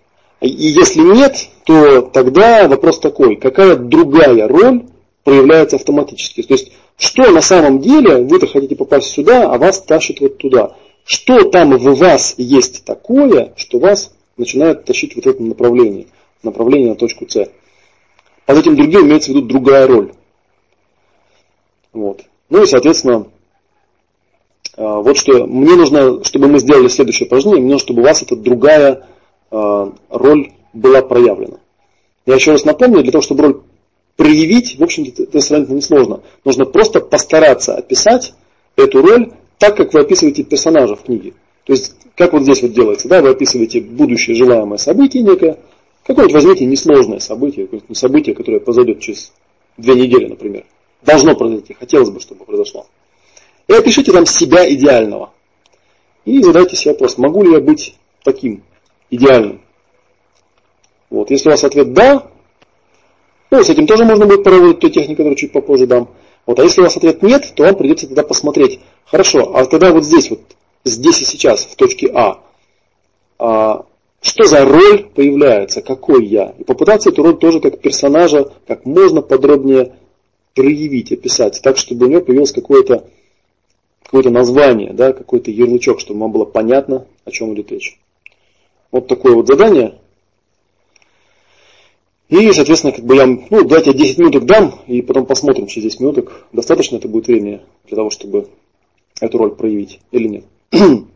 И если нет, то тогда вопрос такой, какая другая роль проявляется автоматически. То есть, что на самом деле вы-то хотите попасть сюда, а вас тащит вот туда. Что там в вас есть такое, что вас начинает тащить вот в этом направлении, направление на точку С. Под этим другим имеется в виду другая роль. Вот. Ну и, соответственно, вот что мне нужно, чтобы мы сделали следующее упражнение, мне нужно, чтобы у вас эта другая а, роль была проявлена. Я еще раз напомню, для того, чтобы роль проявить, в общем-то, это сравнительно несложно. Нужно просто постараться описать эту роль так, как вы описываете персонажа в книге. То есть, как вот здесь вот делается, да, вы описываете будущее желаемое событие некое, какое-нибудь возьмите несложное событие, событие, которое произойдет через две недели, например. Должно произойти, хотелось бы, чтобы произошло. И опишите там себя идеального. И задайте себе вопрос, могу ли я быть таким идеальным? Вот. Если у вас ответ «да», ну, с этим тоже можно будет поработать той техникой, которую чуть попозже дам. Вот, а если у вас ответ нет, то вам придется тогда посмотреть. Хорошо, а тогда вот здесь, вот здесь и сейчас, в точке А, а что за роль появляется, какой я? И попытаться эту роль тоже как персонажа как можно подробнее проявить, описать, так, чтобы у него появилось какое-то какое название, да, какой-то ярлычок, чтобы вам было понятно, о чем идет речь. Вот такое вот задание. И, соответственно, как бы я, ну, давайте я 10 минуток дам, и потом посмотрим через 10 минуток, достаточно это будет времени для того, чтобы эту роль проявить или нет. (clears throat)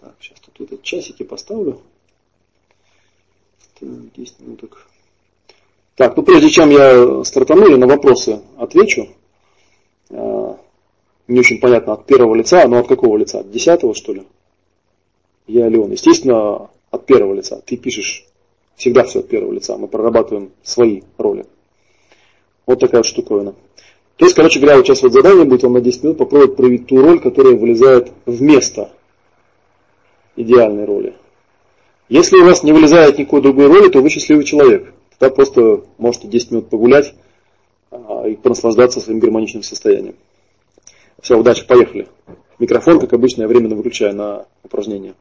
Так, сейчас тут этот часики поставлю. 10 минуток. Так, ну прежде чем я стартану, я на вопросы отвечу. А, не очень понятно, от первого лица, но от какого лица? От десятого, что ли? я Леон. Естественно, от первого лица. Ты пишешь всегда все от первого лица. Мы прорабатываем свои роли. Вот такая вот штуковина. То есть, короче говоря, вот сейчас вот задание будет вам на 10 минут попробовать проявить ту роль, которая вылезает вместо идеальной роли. Если у вас не вылезает никакой другой роли, то вы счастливый человек. Тогда просто можете 10 минут погулять а, и понаслаждаться своим гармоничным состоянием. Все, удачи, поехали. Микрофон, как обычно, я временно выключаю на упражнение.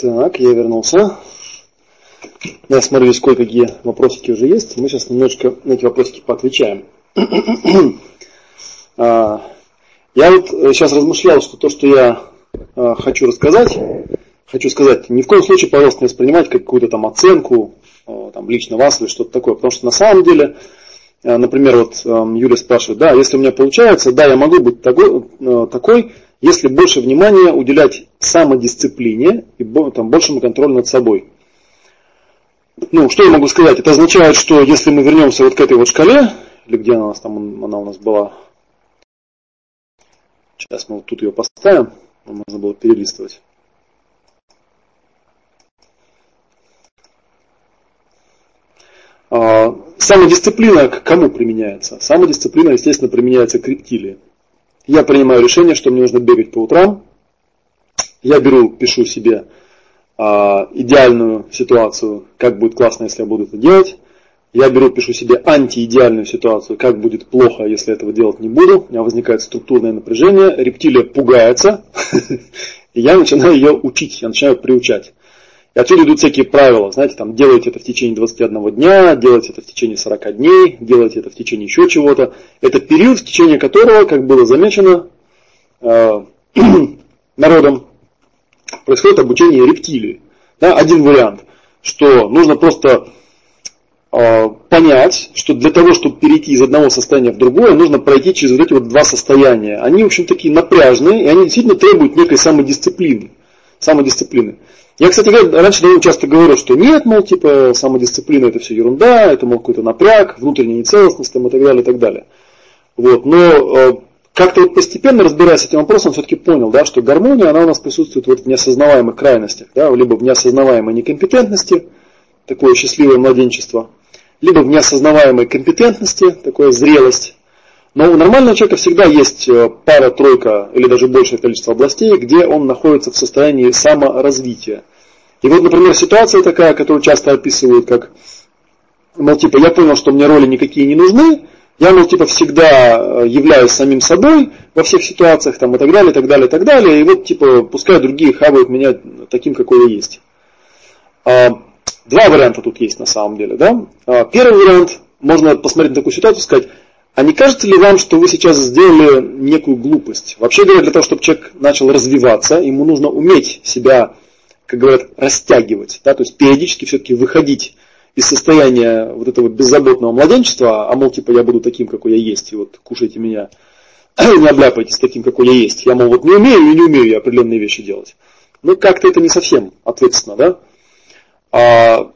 Так, я вернулся. Я смотрю, здесь кое-какие вопросики уже есть. Мы сейчас немножечко на эти вопросики поотвечаем. (clears throat) А, я вот сейчас размышлял, что то, что я а, хочу рассказать, хочу сказать, ни в коем случае, пожалуйста, не воспринимать как какую-то там оценку а, там, лично вас или что-то такое. Потому что на самом деле, например, вот Юля спрашивает, да, если у меня получается, да, я могу быть такой, такой если больше внимания уделять самодисциплине и там, большему контролю над собой. Ну, что я могу сказать? Это означает, что если мы вернемся вот к этой вот шкале, или где она у нас там, она у нас была, сейчас мы вот тут ее поставим, можно было перелистывать. Самодисциплина к кому применяется? Самодисциплина, естественно, применяется к рептилии. Я принимаю решение, что мне нужно бегать по утрам. Я беру, пишу себе а, идеальную ситуацию, как будет классно, если я буду это делать. Я беру, пишу себе антиидеальную ситуацию, как будет плохо, если этого делать не буду. У меня возникает структурное напряжение, рептилия пугается, (laughs) и я начинаю ее учить, я начинаю приучать. Отсюда идут всякие правила, знаете, там, делайте это в течение 21 дня, делайте это в течение 40 дней, делайте это в течение еще чего-то. Это период, в течение которого, как было замечено э, (clears throat) народом, происходит обучение рептилии. Да, один вариант, что нужно просто э, понять, что для того, чтобы перейти из одного состояния в другое, нужно пройти через вот эти вот два состояния. Они, в общем, такие напряжные, и они действительно требуют некой самодисциплины. самодисциплины. Я, кстати, раньше довольно часто говорю, что нет, мол, типа, самодисциплина это все ерунда, это, мол, какой-то напряг, внутренняя нецелостность там, и так далее, и так далее. Вот, но э, как-то вот постепенно, разбираясь с этим вопросом, все-таки понял, да, что гармония, она у нас присутствует вот в неосознаваемых крайностях, да, либо в неосознаваемой некомпетентности, такое счастливое младенчество, либо в неосознаваемой компетентности, такое зрелость. Но у нормального человека всегда есть э, пара-тройка или даже большее количество областей, где он находится в состоянии саморазвития. И вот, например, ситуация такая, которую часто описывают как, мол, типа, я понял, что мне роли никакие не нужны, я, мол, типа, всегда э, являюсь самим собой во всех ситуациях, там, и так далее, и так далее, и так далее, и вот, типа, пускай другие хавают меня таким, какой я есть. А, два варианта тут есть на самом деле, да. А, первый вариант, можно посмотреть на такую ситуацию и сказать, а не кажется ли вам, что вы сейчас сделали некую глупость? Вообще говоря, для того, чтобы человек начал развиваться, ему нужно уметь себя как говорят, растягивать, да, то есть периодически все-таки выходить из состояния вот этого беззаботного младенчества, а мол, типа, я буду таким, какой я есть, и вот кушайте меня, (clears throat) не обляпайтесь таким, какой я есть. Я, мол, вот не умею и не умею я определенные вещи делать. Ну, как-то это не совсем ответственно, да? А,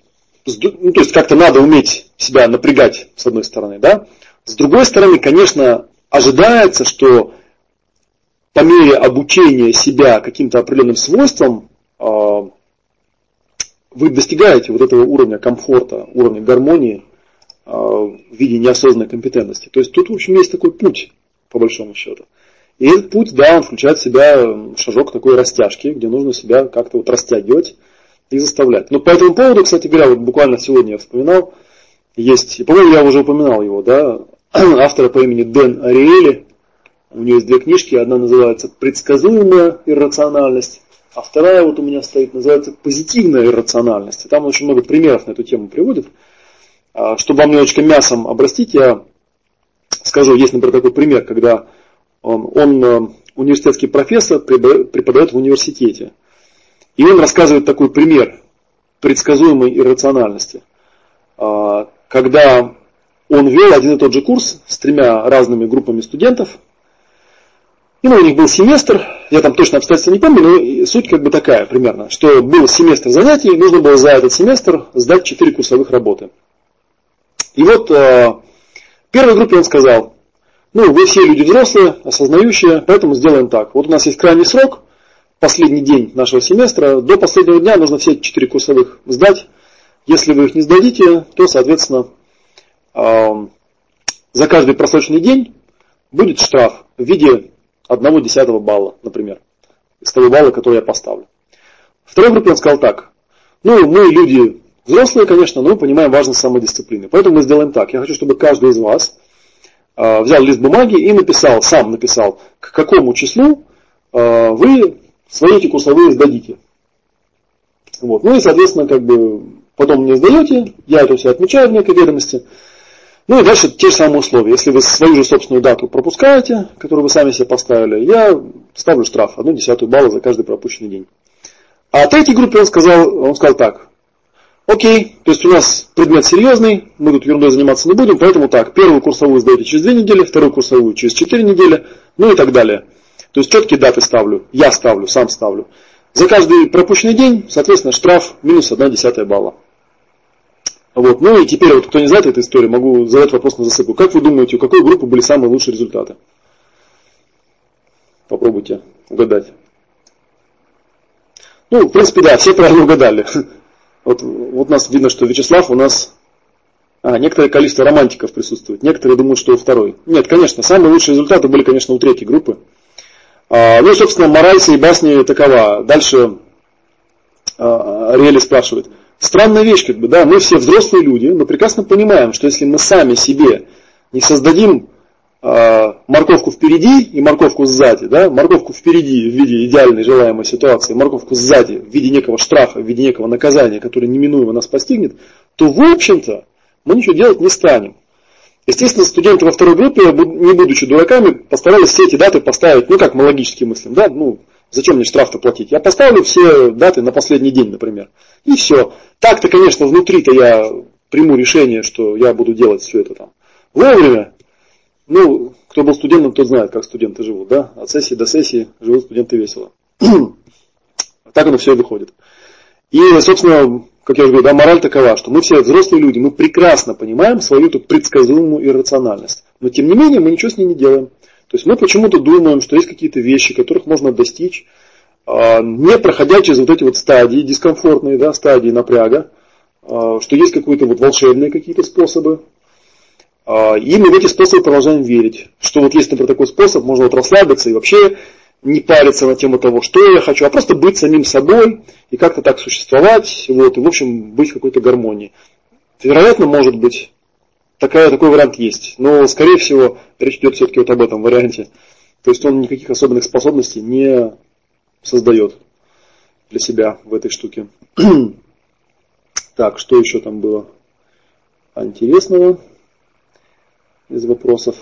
ну, то есть, как-то надо уметь себя напрягать, с одной стороны, да? С другой стороны, конечно, ожидается, что по мере обучения себя каким-то определенным свойствам, а, вы достигаете вот этого уровня комфорта, уровня гармонии а, в виде неосознанной компетентности. То есть тут, в общем, есть такой путь, по большому счету. И этот путь, да, он включает в себя шажок такой растяжки, где нужно себя как-то вот растягивать и заставлять. Но по этому поводу, кстати говоря, вот буквально сегодня я вспоминал, есть, по-моему, я уже упоминал его, да, (clears throat) автора по имени Дэн Ариэли. У него есть две книжки, одна называется «Предсказуемая иррациональность», а вторая вот у меня стоит, называется позитивная иррациональность. И там очень много примеров на эту тему приводит. А, чтобы вам немножечко мясом обрастить, я скажу, есть, например, такой пример, когда он, он э, университетский профессор, преподает в университете. И он рассказывает такой пример предсказуемой иррациональности. А, когда он вел один и тот же курс с тремя разными группами студентов – и ну, у них был семестр, я там точно обстоятельства не помню, но суть как бы такая примерно, что был семестр занятий, нужно было за этот семестр сдать 4 курсовых работы. И вот э, первой группе он сказал, ну, вы все люди взрослые, осознающие, поэтому сделаем так. Вот у нас есть крайний срок, последний день нашего семестра, до последнего дня нужно все 4 курсовых сдать. Если вы их не сдадите, то, соответственно, э, за каждый просроченный день будет штраф в виде одного десятого балла, например, из того балла, который я поставлю. Второй группе он сказал так. Ну, мы люди взрослые, конечно, но мы понимаем важность самодисциплины. Поэтому мы сделаем так. Я хочу, чтобы каждый из вас э, взял лист бумаги и написал, сам написал, к какому числу э, вы свои эти курсовые сдадите. Вот. Ну и, соответственно, как бы потом мне сдаете, я это все отмечаю в некой ведомости. Ну и дальше те же самые условия. Если вы свою же собственную дату пропускаете, которую вы сами себе поставили, я ставлю штраф, одну десятую балла за каждый пропущенный день. А третьей группе он сказал, он сказал так, окей, то есть у нас предмет серьезный, мы тут ерундой заниматься не будем, поэтому так, первую курсовую сдаете через две недели, вторую курсовую через четыре недели, ну и так далее. То есть четкие даты ставлю, я ставлю, сам ставлю. За каждый пропущенный день, соответственно, штраф минус одна десятая балла. Вот. Ну и теперь, вот кто не знает эту историю, могу задать вопрос на засыпку. Как вы думаете, у какой группы были самые лучшие результаты? Попробуйте угадать. Ну, в принципе, да, все правильно угадали. (laughs) Вот, вот у нас видно, что Вячеслав у нас... А, некоторое количество романтиков присутствует. Некоторые думают, что у второй. Нет, конечно, самые лучшие результаты были, конечно, у третьей группы. А, ну, собственно, мораль и басни такова. Дальше а, Ариэли спрашивает. Странная вещь, как бы, да, мы все взрослые люди, но прекрасно понимаем, что если мы сами себе не создадим э, морковку впереди и морковку сзади, да, морковку впереди в виде идеальной желаемой ситуации, морковку сзади в виде некого штрафа, в виде некого наказания, которое неминуемо нас постигнет, то в общем-то мы ничего делать не станем. Естественно, студенты во второй группе, не будучи дураками, постарались все эти даты поставить, ну как мы логически мыслим, да, ну Зачем мне штраф-то платить? Я поставлю все даты на последний день, например. И все. Так-то, конечно, внутри-то я приму решение, что я буду делать все это там вовремя. Ну, кто был студентом, тот знает, как студенты живут, да? От сессии до сессии живут студенты весело. (clears throat) так оно все и выходит. И, собственно, как я уже говорю, да, мораль такова, что мы все взрослые люди, мы прекрасно понимаем свою тут предсказуемую иррациональность. Но, тем не менее, мы ничего с ней не делаем. То есть мы почему-то думаем, что есть какие-то вещи, которых можно достичь, а, не проходя через вот эти вот стадии, дискомфортные да, стадии напряга, а, что есть какие-то вот волшебные какие-то способы. А, и мы в эти способы продолжаем верить. Что вот есть, например, такой способ, можно вот расслабиться и вообще не париться на тему того, что я хочу, а просто быть самим собой и как-то так существовать, вот, и в общем быть в какой-то гармонии. Вероятно, может быть, такая, такой вариант есть. Но, скорее всего, речь идет все-таки вот об этом варианте. То есть он никаких особенных способностей не создает для себя в этой штуке. (clears throat) так, что еще там было интересного из вопросов?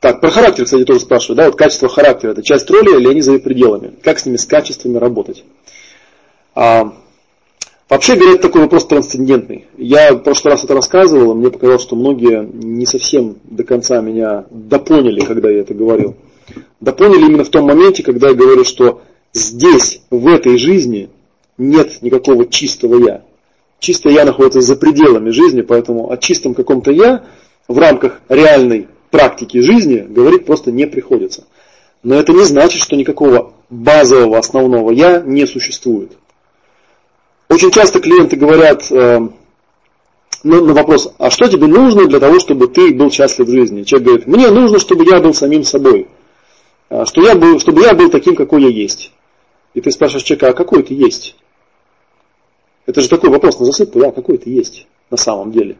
Так, про характер, кстати, тоже спрашивают. Да, вот качество характера, это часть роли или они за ее пределами? Как с ними, с качествами работать? А, Вообще, говорят, такой вопрос трансцендентный. Я в прошлый раз это рассказывал, мне показалось, что многие не совсем до конца меня допоняли, когда я это говорил. Допоняли именно в том моменте, когда я говорю, что здесь, в этой жизни, нет никакого чистого я. Чистое я находится за пределами жизни, поэтому о чистом каком-то я в рамках реальной практики жизни говорить просто не приходится. Но это не значит, что никакого базового основного я не существует. Очень часто клиенты говорят э, ну, на вопрос, а что тебе нужно для того, чтобы ты был счастлив в жизни? Человек говорит, мне нужно, чтобы я был самим собой. А, что я был, чтобы я был таким, какой я есть. И ты спрашиваешь человека, а какой ты есть? Это же такой вопрос на засыпку, да, какой ты есть на самом деле.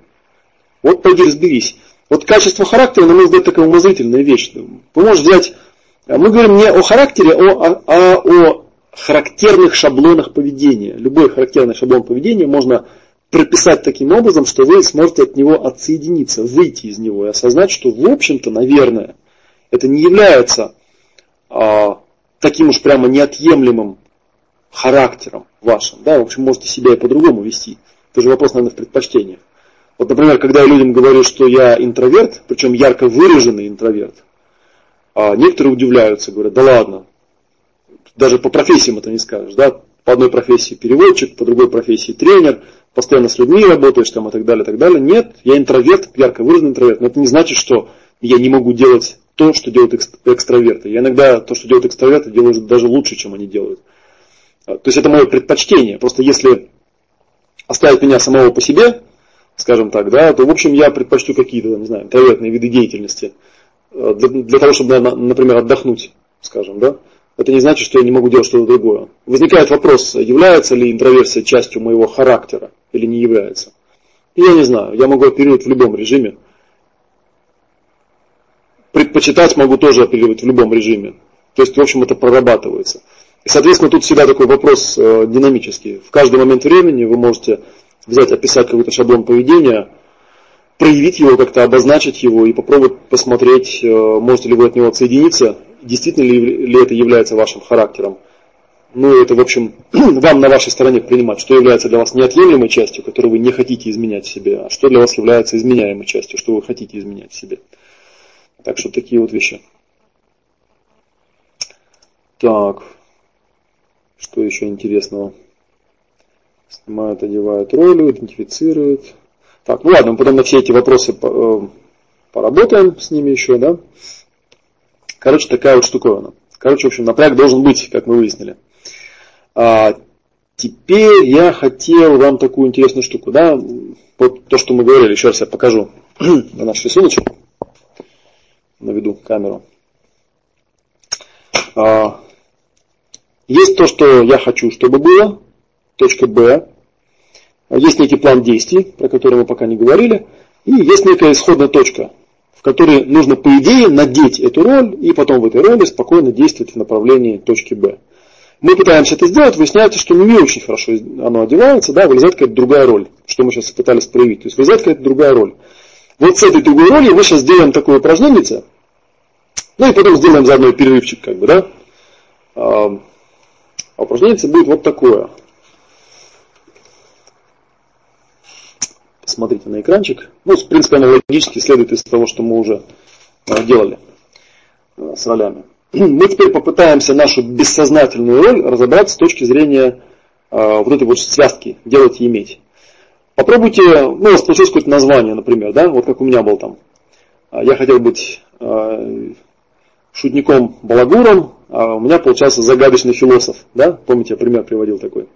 Вот пойди разберись. Вот качество характера, на мой взгляд, такая умозрительная вещь. Вы можете взять, мы говорим не о характере, а, а о характерных шаблонах поведения. Любой характерный шаблон поведения можно прописать таким образом, что вы сможете от него отсоединиться, выйти из него и осознать, что в общем-то, наверное, это не является а, таким уж прямо неотъемлемым характером вашим. Да, в общем, можете себя и по-другому вести. Это же вопрос, наверное, в предпочтениях. Вот, например, когда я людям говорю, что я интроверт, причем ярко выраженный интроверт, а некоторые удивляются, говорят, да ладно, даже по профессиям это не скажешь, да, по одной профессии переводчик, по другой профессии тренер, постоянно с людьми работаешь там и так далее, и так далее. Нет, я интроверт, ярко выраженный интроверт, но это не значит, что я не могу делать то, что делают экстраверты. Я иногда то, что делают экстраверты, делаю даже лучше, чем они делают. А, то есть это мое предпочтение. Просто если оставить меня самого по себе, скажем так, да, то в общем я предпочту какие-то, не знаю, интровертные виды деятельности а, для, для того, чтобы, например, отдохнуть, скажем, да это не значит, что я не могу делать что-то другое. Возникает вопрос, является ли интроверсия частью моего характера или не является. я не знаю, я могу оперировать в любом режиме. Предпочитать могу тоже оперировать в любом режиме. То есть, в общем, это прорабатывается. И, соответственно, тут всегда такой вопрос э, динамический. В каждый момент времени вы можете взять, описать какой-то шаблон поведения, проявить его, как-то обозначить его и попробовать посмотреть, э, можете ли вы от него отсоединиться, действительно ли, ли это является вашим характером. Ну, это, в общем, (clears throat) вам на вашей стороне принимать, что является для вас неотъемлемой частью, которую вы не хотите изменять в себе, а что для вас является изменяемой частью, что вы хотите изменять в себе. Так что такие вот вещи. Так, что еще интересного? Снимают, одевают роли, идентифицируют. Так, ну ладно, потом на все эти вопросы э, поработаем с ними еще, да. Короче, такая вот штуковина. Короче, в общем, напряг должен быть, как мы выяснили. А, теперь я хотел вам такую интересную штуку, да, вот то, что мы говорили, еще раз я покажу (clears throat) на наш рисуночек, наведу камеру. А, есть то, что я хочу, чтобы было, точка Б, есть некий план действий, про который мы пока не говорили, и есть некая исходная точка, в которой нужно, по идее, надеть эту роль, и потом в этой роли спокойно действовать в направлении точки Б. Мы пытаемся это сделать, выясняется, что не очень хорошо оно одевается, да, вылезает какая-то другая роль, что мы сейчас пытались проявить. То есть вылезает какая-то другая роль. Вот с этой другой ролью мы сейчас сделаем такое упражнение, ну и потом сделаем заодно перерывчик, как бы, да. А упражнение будет вот такое. Посмотрите на экранчик. Ну, в принципе, оно следует из того, что мы уже а, делали а, с ролями. (clears throat) Мы теперь попытаемся нашу бессознательную роль разобрать с точки зрения э, вот этой вот связки делать и иметь. Попробуйте, ну, у вас получилось какое-то название, например, да, вот как у меня был там. Я хотел быть э, шутником балагуром, а у меня получался загадочный философ, да, помните, я пример приводил такой.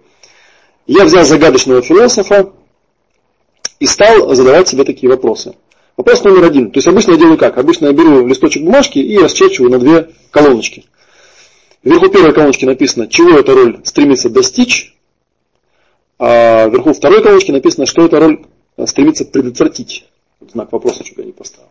Я взял загадочного философа и стал задавать себе такие вопросы. Вопрос номер один. То есть обычно я делаю как? Обычно я беру листочек бумажки и расчерчиваю на две колоночки. Вверху первой колоночки написано, чего эта роль стремится достичь, а вверху второй колоночки написано, что эта роль стремится предотвратить. Вот знак вопроса чуть я не поставил.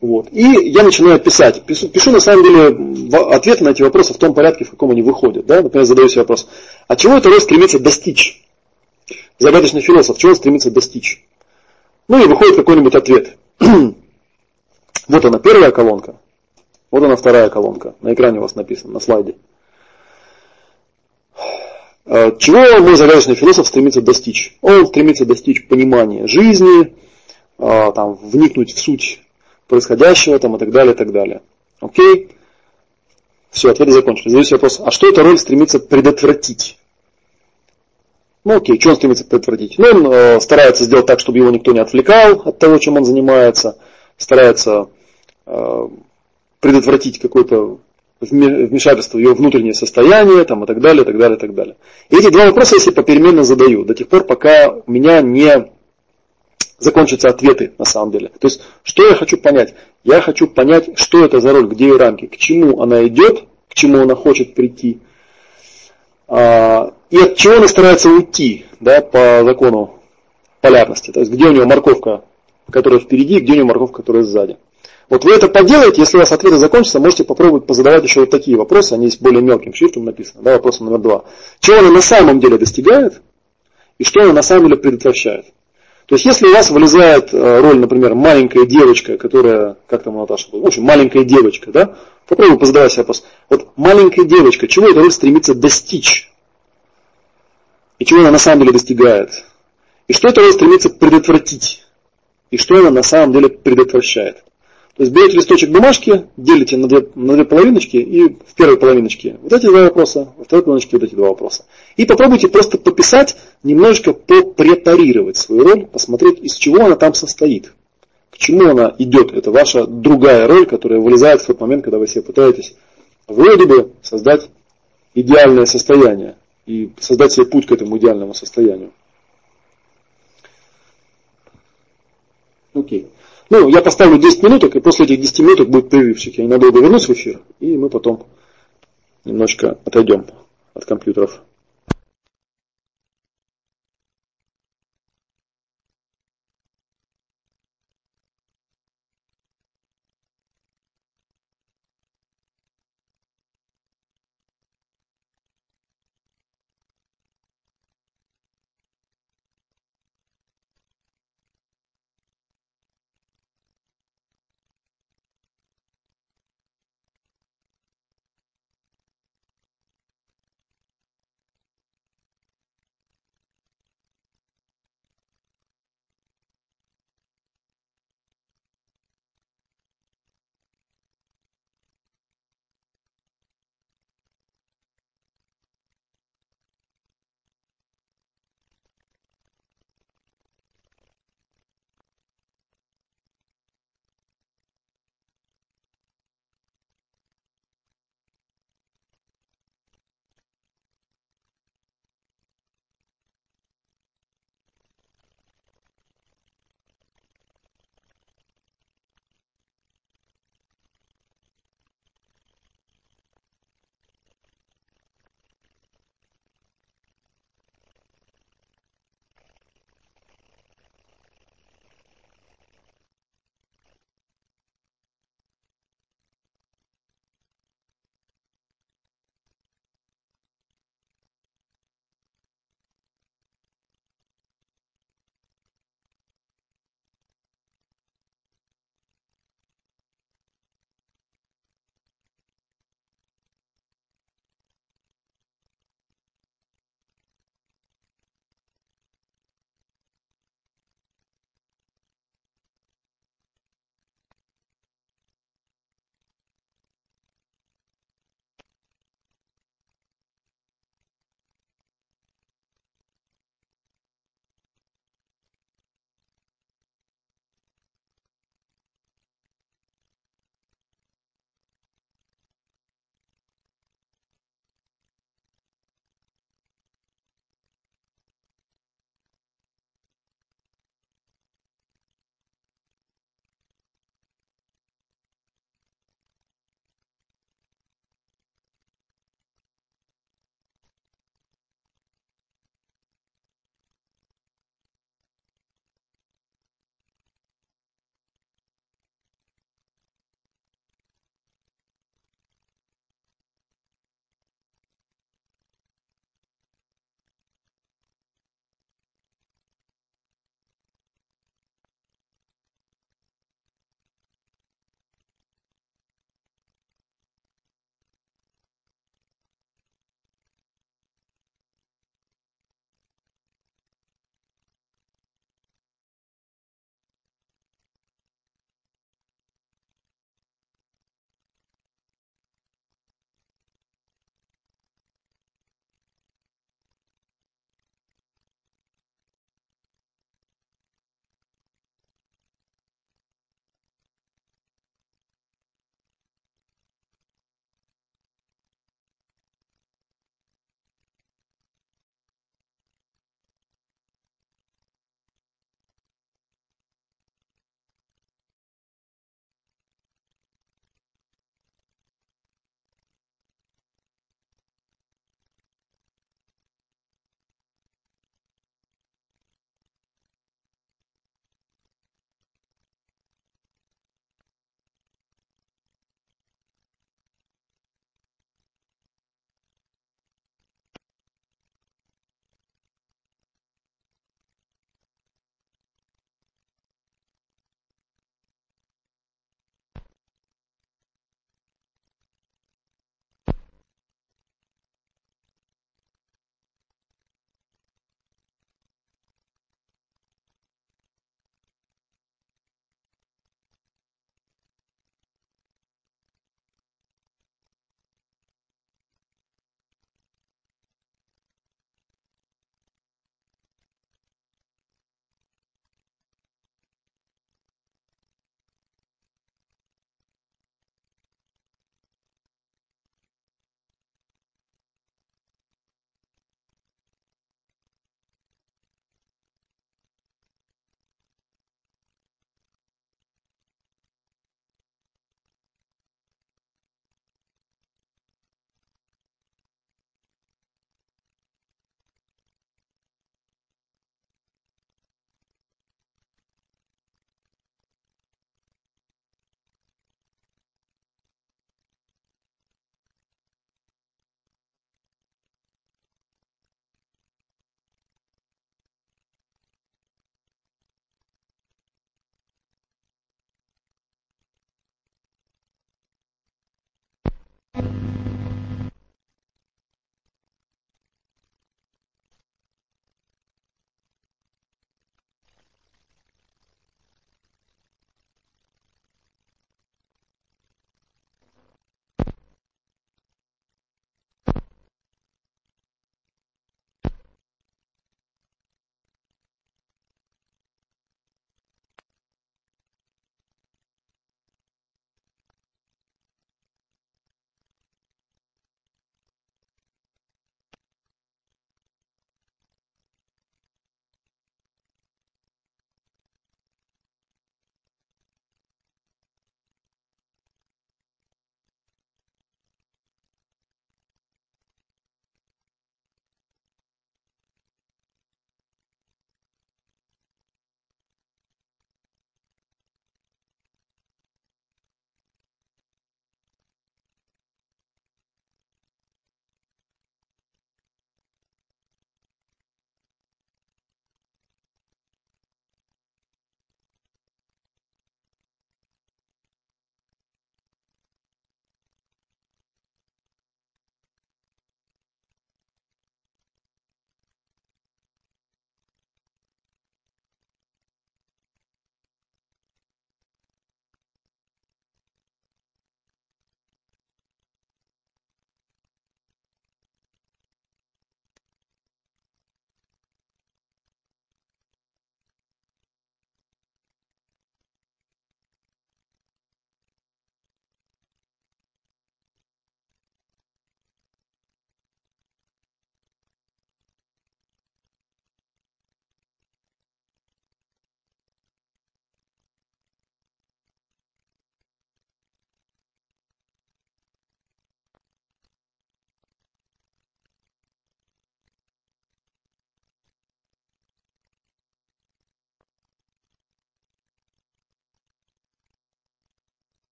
Вот. И я начинаю писать. Пишу, пишу на самом деле ответы на эти вопросы в том порядке, в каком они выходят. Да? Например, задаю себе вопрос, а чего эта роль стремится достичь? загадочный философ, чего он стремится достичь. Ну и выходит какой-нибудь ответ. (clears throat) вот она первая колонка, вот она вторая колонка. На экране у вас написано, на слайде. Э, чего мой загадочный философ стремится достичь? Он стремится достичь понимания жизни, э, там, вникнуть в суть происходящего там, и так далее, и так далее. Окей? Все, ответы закончились. Задаюсь вопрос, а что эта роль стремится предотвратить? Ну окей, что он стремится предотвратить? Ну, он э, старается сделать так, чтобы его никто не отвлекал от того, чем он занимается, старается э, предотвратить какое-то вмешательство в его внутреннее состояние, там, и так далее, и так далее, и так далее. И эти два вопроса я себе попеременно задаю, до тех пор, пока у меня не закончатся ответы на самом деле. То есть, что я хочу понять? Я хочу понять, что это за роль, где ее рамки, к чему она идет, к чему она хочет прийти, а, и от чего она старается уйти, да, по закону полярности. То есть, где у него морковка, которая впереди, где у него морковка, которая сзади. Вот вы это поделаете, если у вас ответы закончатся, можете попробовать позадавать еще вот такие вопросы, они есть более мелким шрифтом написаны. Да, вопрос номер два. Чего она на самом деле достигает и что она на самом деле предотвращает. То есть, если у вас вылезает э, роль, например, маленькая девочка, которая, как там у Наташи была, в общем, маленькая девочка, да, попробуй позадавать себе вопрос. Вот маленькая девочка, чего эта роль стремится достичь? И чего она на самом деле достигает? И что эта роль стремится предотвратить? И что она на самом деле предотвращает? То есть берете листочек бумажки, делите на две, на две половиночки, и в первой половиночке вот эти два вопроса, во второй половиночке вот эти два вопроса. И попробуйте просто пописать, немножечко попрепарировать свою роль, посмотреть, из чего она там состоит. К чему она идет. Это ваша другая роль, которая вылезает в тот момент, когда вы себе пытаетесь вроде бы создать идеальное состояние и создать себе путь к этому идеальному состоянию. Окей. Ну, я поставлю 10 минуток, и после этих 10 минуток будет перерывчик. Я ненадолго вернусь в эфир, и мы потом немножечко отойдем от компьютеров.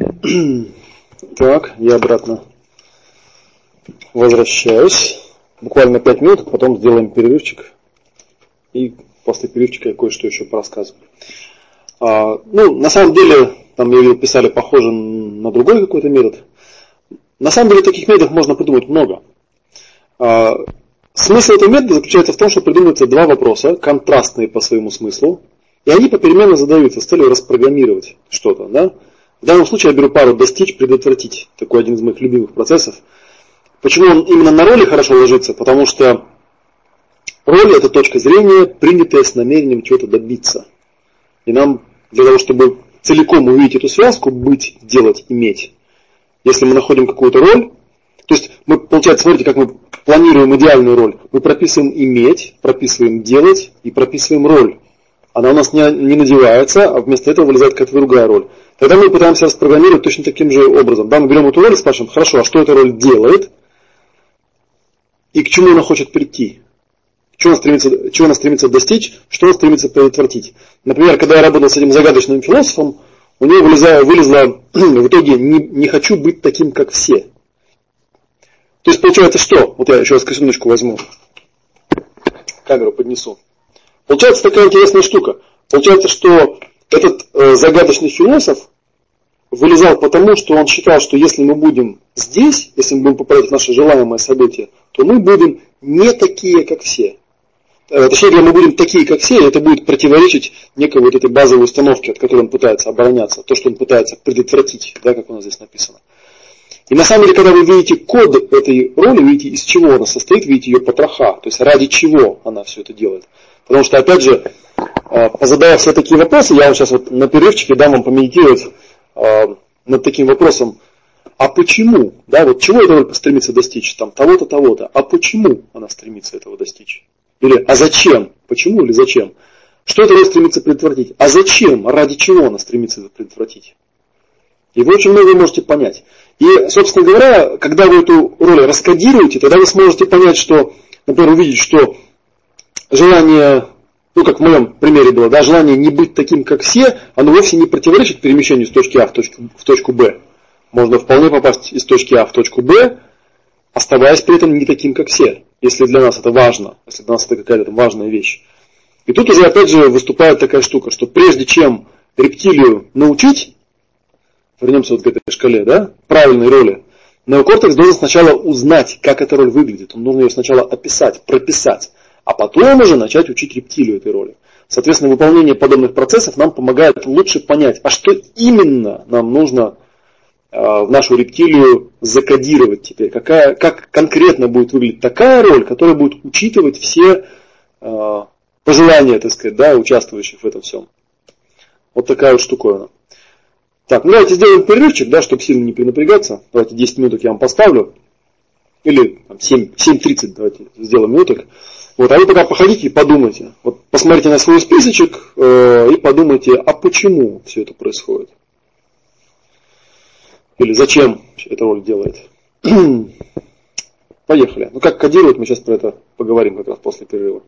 (clears throat) Так, я обратно возвращаюсь. Буквально 5 минут, потом сделаем перерывчик. И после перерывчика я кое-что еще порассказываю. А, ну, на самом деле, там я видел, писали похоже на другой какой-то метод. На самом деле таких методов можно придумать много. А, смысл этого метода заключается в том, что придумываются два вопроса, контрастные по своему смыслу, и они попеременно задаются с целью распрограммировать что-то. Да? В данном случае я беру пару достичь, предотвратить. Такой один из моих любимых процессов. Почему он именно на роли хорошо ложится? Потому что роль это точка зрения, принятая с намерением чего-то добиться. И нам для того, чтобы целиком увидеть эту связку, быть, делать, иметь, если мы находим какую-то роль, то есть мы, получается, смотрите, как мы планируем идеальную роль. Мы прописываем иметь, прописываем делать и прописываем роль. Она у нас не, не надевается, а вместо этого вылезает какая-то другая роль. Тогда мы пытаемся распрограммировать точно таким же образом. Да, мы берем эту роль и спрашиваем, хорошо, а что эта роль делает? И к чему она хочет прийти? Чего она стремится, чего она стремится достичь, что она стремится предотвратить. Например, когда я работал с этим загадочным философом, у него вылезла, вылезла (clears throat) в итоге не, не хочу быть таким, как все. То есть получается что? Вот я еще раз косыночку возьму. Камеру поднесу. Получается такая интересная штука. Получается, что этот э, загадочный философ вылезал потому, что он считал, что если мы будем здесь, если мы будем попадать в наше желаемое событие, то мы будем не такие, как все. Э, точнее говоря, мы будем такие, как все, это будет противоречить некой вот этой базовой установке, от которой он пытается обороняться, то, что он пытается предотвратить, да, как у нас здесь написано. И на самом деле, когда вы видите код этой роли, видите, из чего она состоит, видите ее потроха, то есть ради чего она все это делает. Потому что, опять же, э, позадая все такие вопросы, я вам сейчас вот на перерывчике дам вам помедитировать над таким вопросом, а почему, да, вот чего эта роль стремится достичь, там, того-то, того-то, а почему она стремится этого достичь? Или, а зачем? Почему или зачем? Что эта роль стремится предотвратить? А зачем? Ради чего она стремится это предотвратить? И вы очень много можете понять. И, собственно говоря, когда вы эту роль раскодируете, тогда вы сможете понять, что, например, увидеть, что желание, ну как в моем примере было, да, желание не быть таким, как все, оно вовсе не противоречит перемещению с точки А в точку, в точку Б. Можно вполне попасть из точки А в точку Б, оставаясь при этом не таким, как все, если для нас это важно, если для нас это какая-то важная вещь. И тут уже опять же выступает такая штука, что прежде чем рептилию научить, вернемся вот к этой шкале, да, правильной роли, неокортекс должен сначала узнать, как эта роль выглядит. Он должен ее сначала описать, прописать, а потом уже начать учить рептилию этой роли. Соответственно, выполнение подобных процессов нам помогает лучше понять, а что именно нам нужно в нашу рептилию закодировать теперь, какая, как конкретно будет выглядеть такая роль, которая будет учитывать все э, пожелания, так сказать, да, участвующих в этом всем. Вот такая вот штуковина. Так, ну давайте сделаем перерывчик, да, чтобы сильно не перенапрягаться. Давайте 10 минуток я вам поставлю. Или там, 7, 7.30 давайте сделаем минуток. Вот, а вы пока походите и подумайте. Вот посмотрите на свой списочек э, и подумайте, а почему все это происходит. Или зачем эта роль делает. (clears throat) Поехали. Ну как кодируют, мы сейчас про это поговорим как раз после перерыва.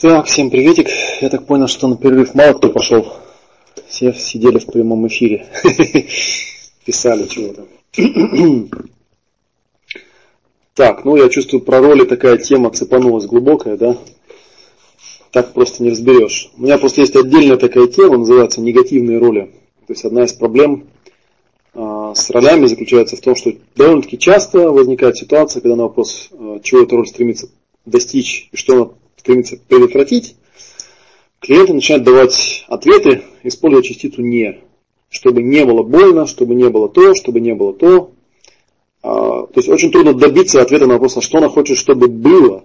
Так, всем приветик. Я так понял, что на перерыв мало кто пошел. Все сидели в прямом эфире. (laughs) Писали чего-то. (clears throat) Так, ну я чувствую, про роли такая тема цепанулась глубокая, да? Так просто не разберешь. У меня просто есть отдельная такая тема, называется негативные роли. То есть одна из проблем э, с ролями заключается в том, что довольно-таки часто возникает ситуация, когда на вопрос, э, чего эта роль стремится достичь и что она стремится предотвратить, клиенты начинают давать ответы, используя частицу «не». Чтобы не было больно, чтобы не было то, чтобы не было то. А, то есть очень трудно добиться ответа на вопрос, а что она хочет, чтобы было.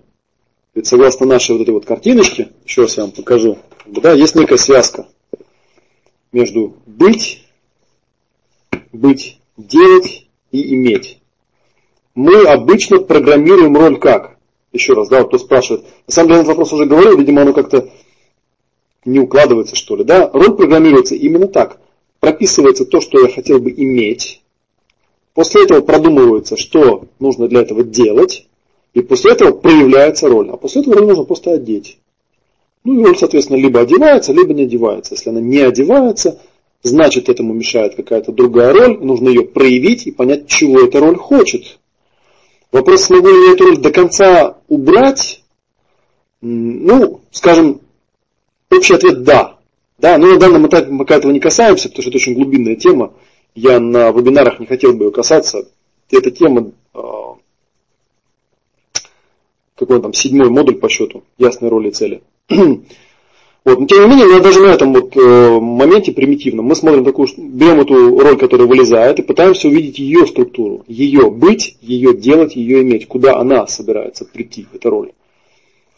Ведь согласно нашей вот этой вот картиночке, еще раз я вам покажу, да, есть некая связка между быть, быть, делать и иметь. Мы обычно программируем роль как? Еще раз, да, вот кто спрашивает. На самом деле, этот вопрос уже говорил, видимо, оно как-то не укладывается, что ли. Да? Роль программируется именно так. Прописывается то, что я хотел бы иметь. После этого продумывается, что нужно для этого делать. И после этого проявляется роль. А после этого роль нужно просто одеть. Ну и роль, соответственно, либо одевается, либо не одевается. Если она не одевается, значит этому мешает какая-то другая роль. Нужно ее проявить и понять, чего эта роль хочет. Вопрос, смогу ли я эту роль до конца убрать? Ну, скажем, общий ответ да. Да, но на данном этапе мы пока этого не касаемся, потому что это очень глубинная тема. Я на вебинарах не хотел бы ее касаться. Эта тема, а, какой там, седьмой модуль по счету, ясной роли и цели. (clears throat) Вот. Но тем не менее, даже на этом вот, э, моменте примитивно мы смотрим такую, берем эту роль, которая вылезает, и пытаемся увидеть ее структуру, ее быть, ее делать, ее иметь, куда она собирается прийти, эта роль.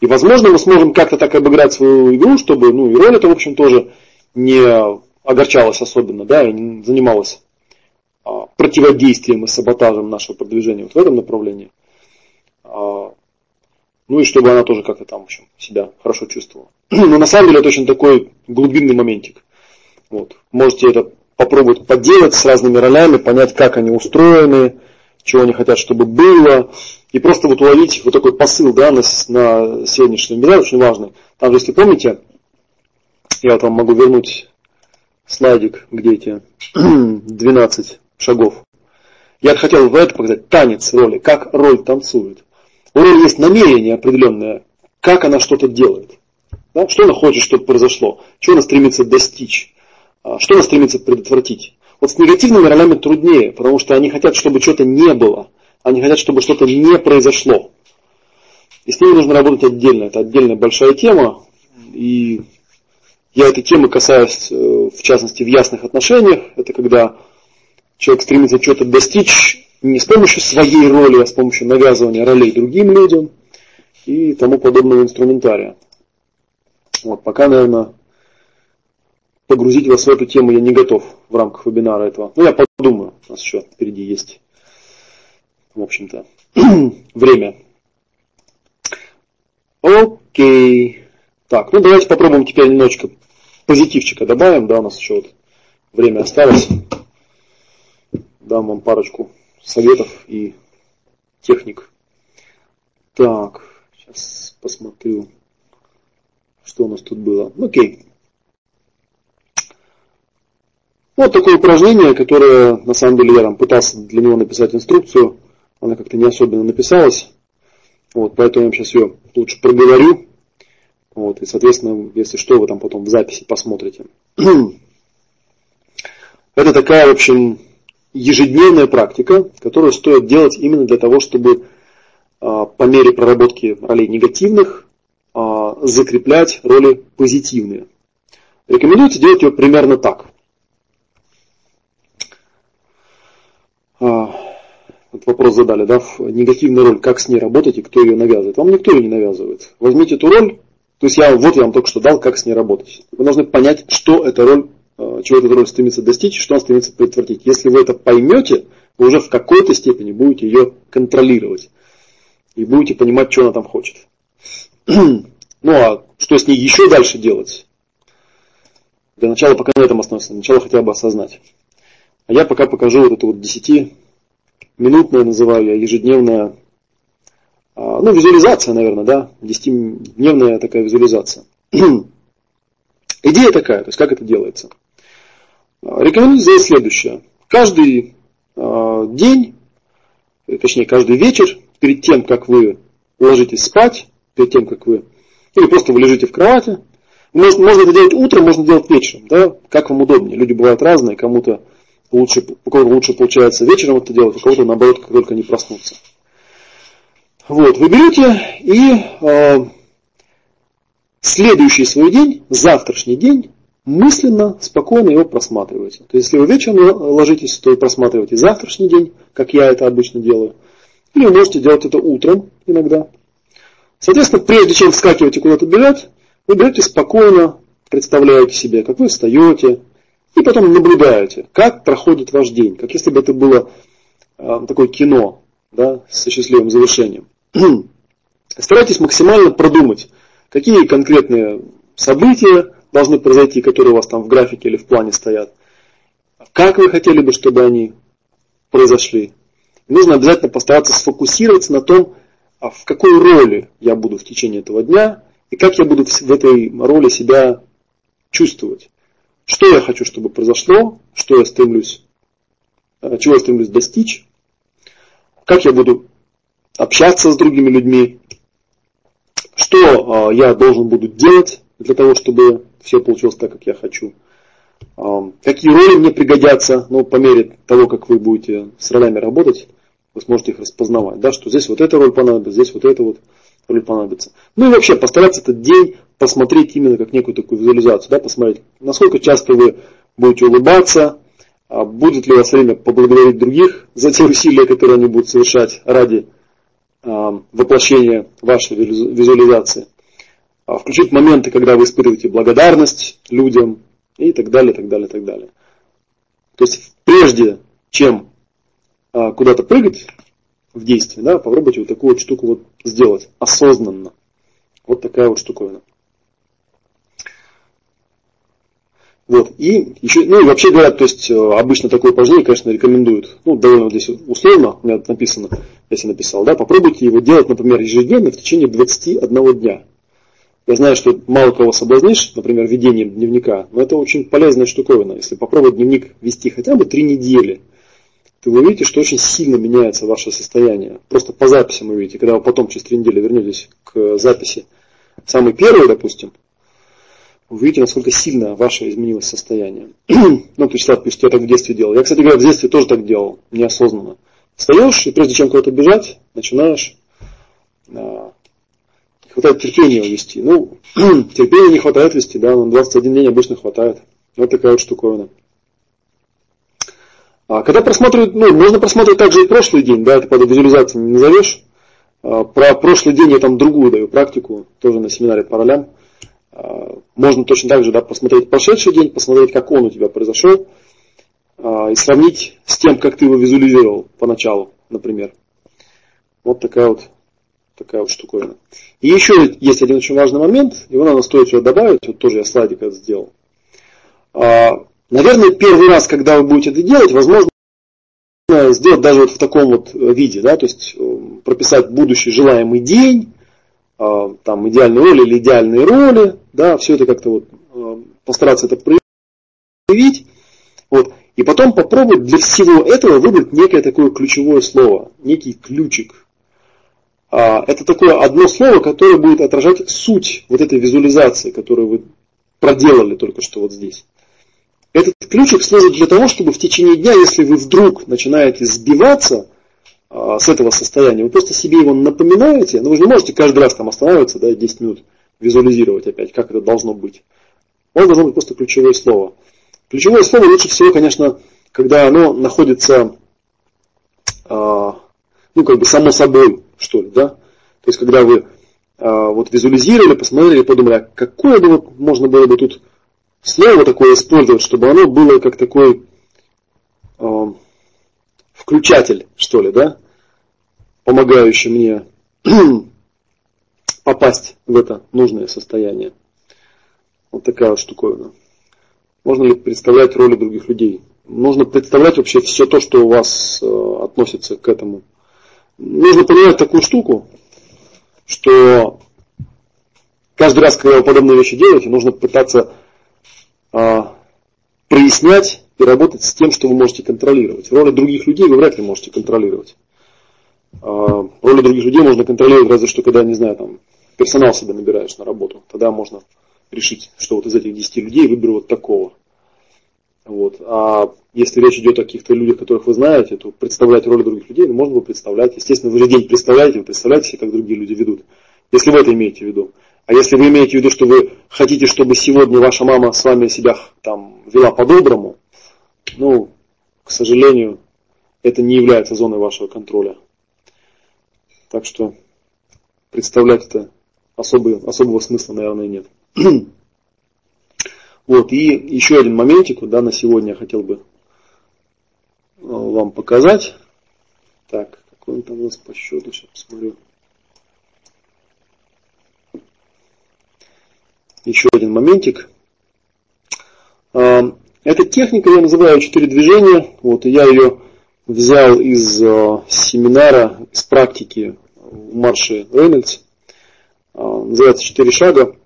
И, возможно, мы сможем как-то так обыграть свою игру, чтобы, ну, и роль это, в общем, тоже не огорчалась особенно, да, и не занималась а, противодействием и саботажем нашего продвижения вот в этом направлении. А, ну и чтобы она тоже как-то там, в общем, себя хорошо чувствовала. (clears throat) Но на самом деле это очень такой глубинный моментик. Вот. Можете это попробовать поделать с разными ролями, понять, как они устроены, чего они хотят, чтобы было. И просто вот уловить вот такой посыл да, на, на сегодняшнем вебинаре, очень важный. Там же, если помните, я вот вам могу вернуть слайдик, где эти (clears throat) 12 шагов. Я хотел в это показать танец роли, как роль танцует. У роли есть намерение определенное, как она что-то делает. Да? Что она хочет, чтобы произошло, чего она стремится достичь, а, что она стремится предотвратить. Вот с негативными ролями труднее, потому что они хотят, чтобы что-то не было. Они хотят, чтобы что-то не произошло. И с ними нужно работать отдельно. Это отдельная большая тема. И я этой темы касаюсь, э, в частности, в ясных отношениях. Это когда человек стремится что-то достичь не с помощью своей роли, а с помощью навязывания ролей другим людям и тому подобного инструментария. Вот, пока, наверное, погрузить вас в эту тему я не готов в рамках вебинара этого. Ну, я подумаю, у нас еще впереди есть, в общем-то, (clears throat) время. Окей. Так, ну давайте попробуем теперь немножечко позитивчика добавим, да, у нас еще вот время осталось. Дам вам парочку советов и техник. Так, сейчас посмотрю, что у нас тут было. Окей. Вот такое упражнение, которое на самом деле я там пытался для него написать инструкцию. Она как-то не особенно написалась. Вот, поэтому я сейчас ее лучше проговорю. Вот, и, соответственно, если что, вы там потом в записи посмотрите. (clears throat) Это такая, в общем, ежедневная практика, которую стоит делать именно для того, чтобы а, по мере проработки ролей негативных закреплять роли позитивные. Рекомендуется делать ее примерно так. А, вот вопрос задали, да, негативная роль, как с ней работать и кто ее навязывает. Вам никто ее не навязывает. Возьмите эту роль, то есть я вот я вам только что дал, как с ней работать. Вы должны понять, что эта роль Э, чего этот роль стремится достичь, что он стремится предотвратить. Если вы это поймете, вы уже в какой-то степени будете ее контролировать. И будете понимать, что она там хочет. (clears throat) Ну а что с ней еще дальше делать? Для начала пока на этом остановиться. Для начала хотя бы осознать. А я пока покажу вот это вот 10-минутное, называю я, ежедневное А, ну, визуализация, наверное, да, 10-дневная такая визуализация. (clears throat) Идея такая, то есть как это делается. А, рекомендую сделать следующее. Каждый э, день, точнее каждый вечер, перед тем, как вы ложитесь спать, перед тем, как вы, или просто вы лежите в кровати, можно, можно это делать утром, можно делать вечером, да, как вам удобнее. Люди бывают разные, кому-то лучше, у кого-то лучше получается вечером это делать, у кого-то наоборот, как только не проснуться. Вот, вы берете и э, следующий свой день, завтрашний день, мысленно, спокойно его просматриваете. То есть, если вы вечером ложитесь, то просматриваете завтрашний день, как я это обычно делаю. Или вы можете делать это утром иногда. Соответственно, прежде чем вскакивать и куда-то бежать, вы берете спокойно, представляете себе, как вы встаете, и потом наблюдаете, как проходит ваш день, как если бы это было э, такое кино да, со счастливым завершением. (clears throat) Старайтесь максимально продумать, какие конкретные события должны произойти, которые у вас там в графике или в плане стоят. Как вы хотели бы, чтобы они произошли. нужно обязательно постараться сфокусироваться на том, а в какой роли я буду в течение этого дня, и как я буду в этой роли себя чувствовать. Что я хочу, чтобы произошло, что я стремлюсь, э, чего я стремлюсь достичь, как я буду общаться с другими людьми, что э, я должен буду делать для того, чтобы все получилось так, как я хочу. Э, какие роли мне пригодятся, ну, по мере того, как вы будете с ролями работать, вы сможете их распознавать, да, что здесь вот эта роль понадобится, здесь вот эта вот роль понадобится. Ну и вообще постараться этот день посмотреть именно как некую такую визуализацию, да, посмотреть, насколько часто вы будете улыбаться, а будет ли у вас время поблагодарить других за те усилия, которые они будут совершать ради а, воплощения вашей визуализации. А, включить моменты, когда вы испытываете благодарность людям и так далее, так далее, так далее. То есть прежде чем куда-то прыгать в действие, да, попробуйте вот такую вот штуку вот сделать осознанно. Вот такая вот штуковина. Вот. И еще, ну и вообще говорят, то есть э, обычно такое упражнение, конечно, рекомендуют, ну, довольно здесь условно, у меня написано, себе написал, да, попробуйте его делать, например, ежедневно в течение 21 дня. Я знаю, что мало кого соблазнишь, например, ведением дневника, но это очень полезная штуковина. Если попробовать дневник вести хотя бы три недели, то вы увидите, что очень сильно меняется ваше состояние. Просто по записям вы видите, когда вы потом через три недели вернетесь к записи, самый первый, допустим, вы видите, насколько сильно ваше изменилось состояние. (clears throat) ну, представь, пусть я так в детстве делал. Я, кстати говоря, в детстве тоже так делал, неосознанно. Встаешь, и прежде чем куда-то бежать, начинаешь а, не хватает терпения вести. Ну, (clears throat) терпения не хватает вести, да, на 21 день обычно хватает. Вот такая вот штуковина. А когда просматривают, ну, можно просматривать также и прошлый день, да, это под визуализацией не назовешь. А, про прошлый день я там другую даю практику, тоже на семинаре по ролям. А, можно точно так же да, посмотреть прошедший день, посмотреть, как он у тебя произошел, а, и сравнить с тем, как ты его визуализировал поначалу, например. Вот такая вот, такая вот штуковина. И еще есть один очень важный момент, его надо стоит сюда добавить, вот тоже я слайдик это сделал. Наверное, первый раз, когда вы будете это делать, возможно, сделать даже вот в таком вот виде, да, то есть э, прописать будущий желаемый день, э, там идеальные роли или идеальные роли, да, все это как-то вот э, постараться это проявить, вот, и потом попробовать для всего этого выбрать некое такое ключевое слово, некий ключик. А, это такое одно слово, которое будет отражать суть вот этой визуализации, которую вы проделали только что вот здесь. Этот ключик служит для того, чтобы в течение дня, если вы вдруг начинаете сбиваться а, с этого состояния, вы просто себе его напоминаете, но вы же не можете каждый раз там останавливаться, да, 10 минут, визуализировать опять, как это должно быть. У должно быть просто ключевое слово. Ключевое слово лучше всего, конечно, когда оно находится, э, ну, как бы само собой, что ли, да. То есть, когда вы э, вот визуализировали, посмотрели, подумали, а какое бы вот можно было бы тут слово такое использовать, чтобы оно было как такой э, включатель, что ли, да, помогающий мне (clears throat) попасть в это нужное состояние. Вот такая вот штуковина. Можно ли представлять роли других людей? Нужно представлять вообще все то, что у вас э, относится к этому. Нужно понимать такую штуку, что каждый раз, когда вы подобные вещи делаете, нужно пытаться прояснять и работать с тем, что вы можете контролировать. Роли других людей вы вряд ли можете контролировать. А, роли других людей можно контролировать разве что, когда, не знаю, там, персонал себе набираешь на работу. Тогда можно решить, что вот из этих 10 людей выберу вот такого. Вот. А если речь идет о каких-то людях, которых вы знаете, то представлять роли других людей, ну, можно бы представлять. Естественно, вы же день представляете, вы представляете себе, как другие люди ведут. Если вы это имеете в виду. А если вы имеете в виду, что вы хотите, чтобы сегодня ваша мама с вами себя там вела по-доброму, ну, к сожалению, это не является зоной вашего контроля. Так что представлять это особый, особого смысла, наверное, нет. (clears throat) вот, и еще один моментик, да, на сегодня я хотел бы э, вам показать. Так, какой он там у нас по счету, сейчас посмотрю. Еще один моментик. А, эта техника я называю четыре движения. Вот, я ее взял из э, семинара, из практики в марше Рейнольдс. Э, называется «Четыре шага».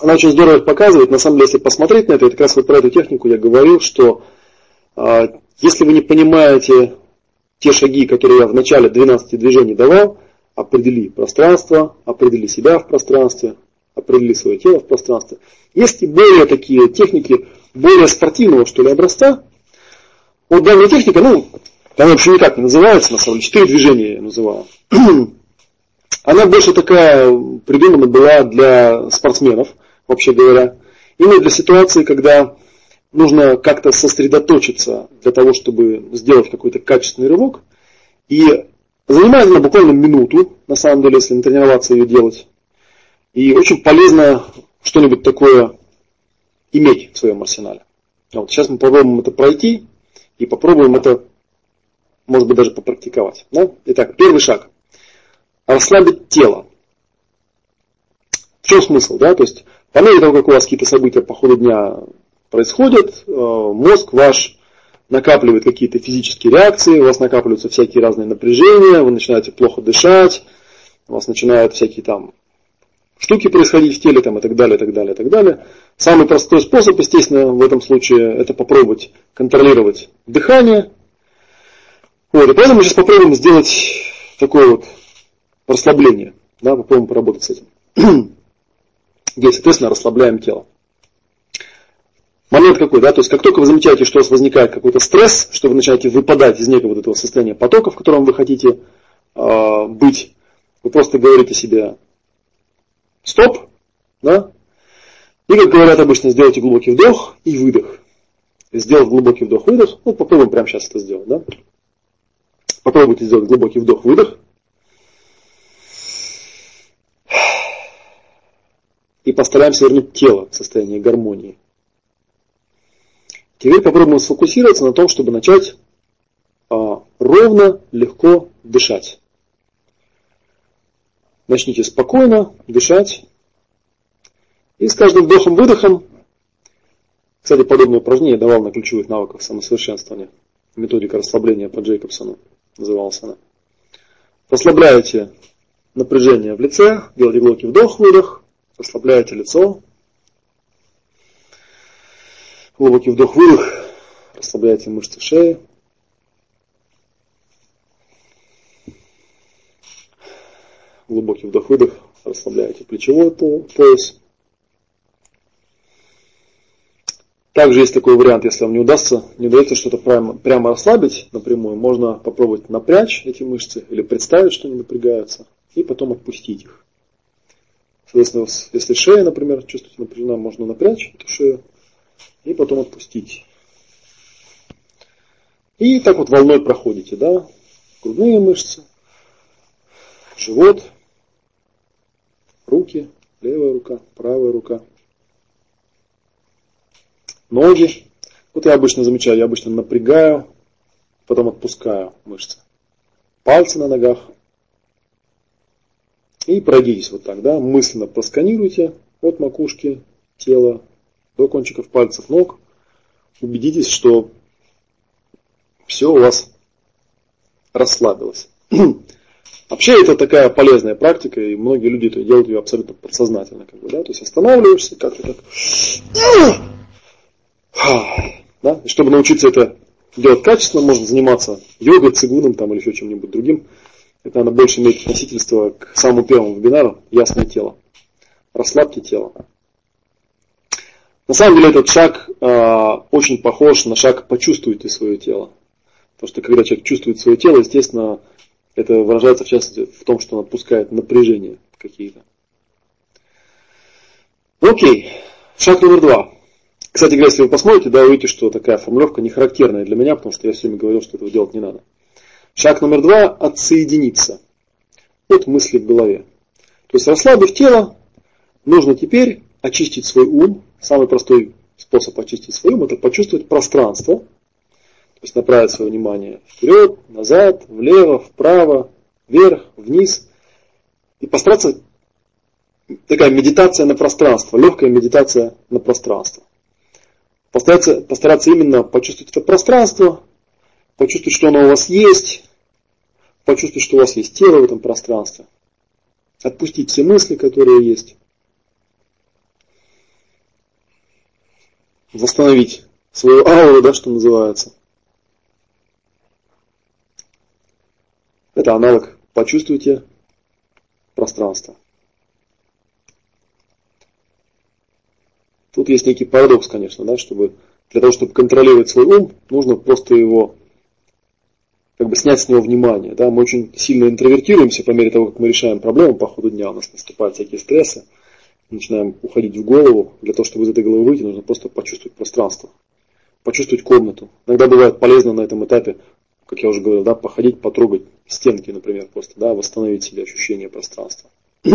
Она очень здорово показывает. На самом деле, если посмотреть на это, это как раз вот про эту технику я говорил, что э, если вы не понимаете те шаги, которые я в начале 12 движений давал, определи пространство, определи себя в пространстве, определи свое тело в пространстве. Есть и более такие техники, более спортивного, что ли, образца. Вот данная техника, ну, она вообще никак не называется, на самом деле, четыре движения я называл. (clears throat) Она больше такая придумана была для спортсменов, вообще говоря. Именно для ситуации, когда нужно как-то сосредоточиться для того, чтобы сделать какой-то качественный рывок. И занимает она буквально минуту, на самом деле, если натренироваться ее делать. И очень полезно что-нибудь такое иметь в своем арсенале. Вот сейчас мы попробуем это пройти и попробуем это, может быть, даже попрактиковать. Да? Итак, первый шаг. Расслабить тело. В чем смысл? Да? То есть, по мере того, как у вас какие-то события по ходу дня происходят, э, мозг ваш накапливает какие-то физические реакции, у вас накапливаются всякие разные напряжения, вы начинаете плохо дышать, у вас начинают всякие там штуки происходить в теле там, и так далее, и так далее, и так далее. Самый простой способ, естественно, в этом случае, это попробовать контролировать дыхание. Вот, и поэтому мы сейчас попробуем сделать такое вот расслабление. Да, попробуем поработать с этим. (clears throat) Где, соответственно, расслабляем тело. Момент какой, да, то есть как только вы замечаете, что у вас возникает какой-то стресс, что вы начинаете выпадать из некого вот этого состояния потока, в котором вы хотите э, быть, вы просто говорите себе, стоп, да? И, как говорят обычно, сделайте глубокий вдох и выдох. Сделав глубокий вдох-выдох, ну, попробуем прямо сейчас это сделать, да? Попробуйте сделать глубокий вдох-выдох. И постараемся вернуть тело в состояние гармонии. Теперь попробуем сфокусироваться на том, чтобы начать а, ровно, легко дышать. Начните спокойно дышать. И с каждым вдохом-выдохом, кстати, подобное упражнение я давал на ключевых навыках самосовершенствования. Методика расслабления по Джейкобсону называлась она. Расслабляете напряжение в лице, делайте глубокий вдох-выдох, расслабляете лицо. Глубокий вдох-выдох, расслабляете мышцы шеи. Глубокий вдох-выдох, расслабляете плечевой пояс. Также есть такой вариант, если вам не удастся, не удается что-то прямо, прямо расслабить напрямую, можно попробовать напрячь эти мышцы или представить, что они напрягаются, и потом отпустить их. Соответственно, если шея, например, чувствуете напряжена, можно напрячь эту шею и потом отпустить. И так вот волной проходите, да, грудные мышцы, живот, руки, левая рука, правая рука, ноги. Вот я обычно замечаю, я обычно напрягаю, потом отпускаю мышцы. Пальцы на ногах. И пройдитесь вот так, да, мысленно просканируйте от макушки тела до кончиков пальцев ног. Убедитесь, что все у вас расслабилось. (clears throat) Вообще это такая полезная практика, и многие люди это делают ее абсолютно подсознательно. Как бы, да? То есть останавливаешься как-то так. Да? И чтобы научиться это делать качественно, можно заниматься йогой, цигуном там, или еще чем-нибудь другим. Это надо больше иметь относительство к самому первому вебинару «Ясное тело». Расслабьте тело. На самом деле этот шаг э, очень похож на шаг «почувствуйте свое тело». Потому что когда человек чувствует свое тело, естественно, это выражается в частности в том, что он отпускает напряжение какие-то. Окей, шаг номер два. Кстати говоря, если вы посмотрите, да, увидите, что такая формулировка не характерная для меня, потому что я все время говорил, что этого делать не надо. Шаг номер два – отсоединиться от мысли в голове. То есть расслабив тело, нужно теперь очистить свой ум. Самый простой способ очистить свой ум – это почувствовать пространство – то есть направить свое внимание вперед, назад, влево, вправо, вверх, вниз. И постараться, такая медитация на пространство, легкая медитация на пространство. Постараться, постараться именно почувствовать это пространство, почувствовать, что оно у вас есть, почувствовать, что у вас есть тело в этом пространстве. Отпустить все мысли, которые есть. Восстановить свою ауру, да, что называется. Это аналог «почувствуйте пространство». Тут есть некий парадокс, конечно, да, чтобы для того, чтобы контролировать свой ум, нужно просто его как бы снять с него внимание. Да? Мы очень сильно интровертируемся по мере того, как мы решаем проблему по ходу дня. У нас наступают всякие стрессы, начинаем уходить в голову. Для того, чтобы из этой головы выйти, нужно просто почувствовать пространство, почувствовать комнату. Иногда бывает полезно на этом этапе как я уже говорил, да, походить, потрогать стенки, например, просто, да, восстановить себе ощущение пространства. (clears throat)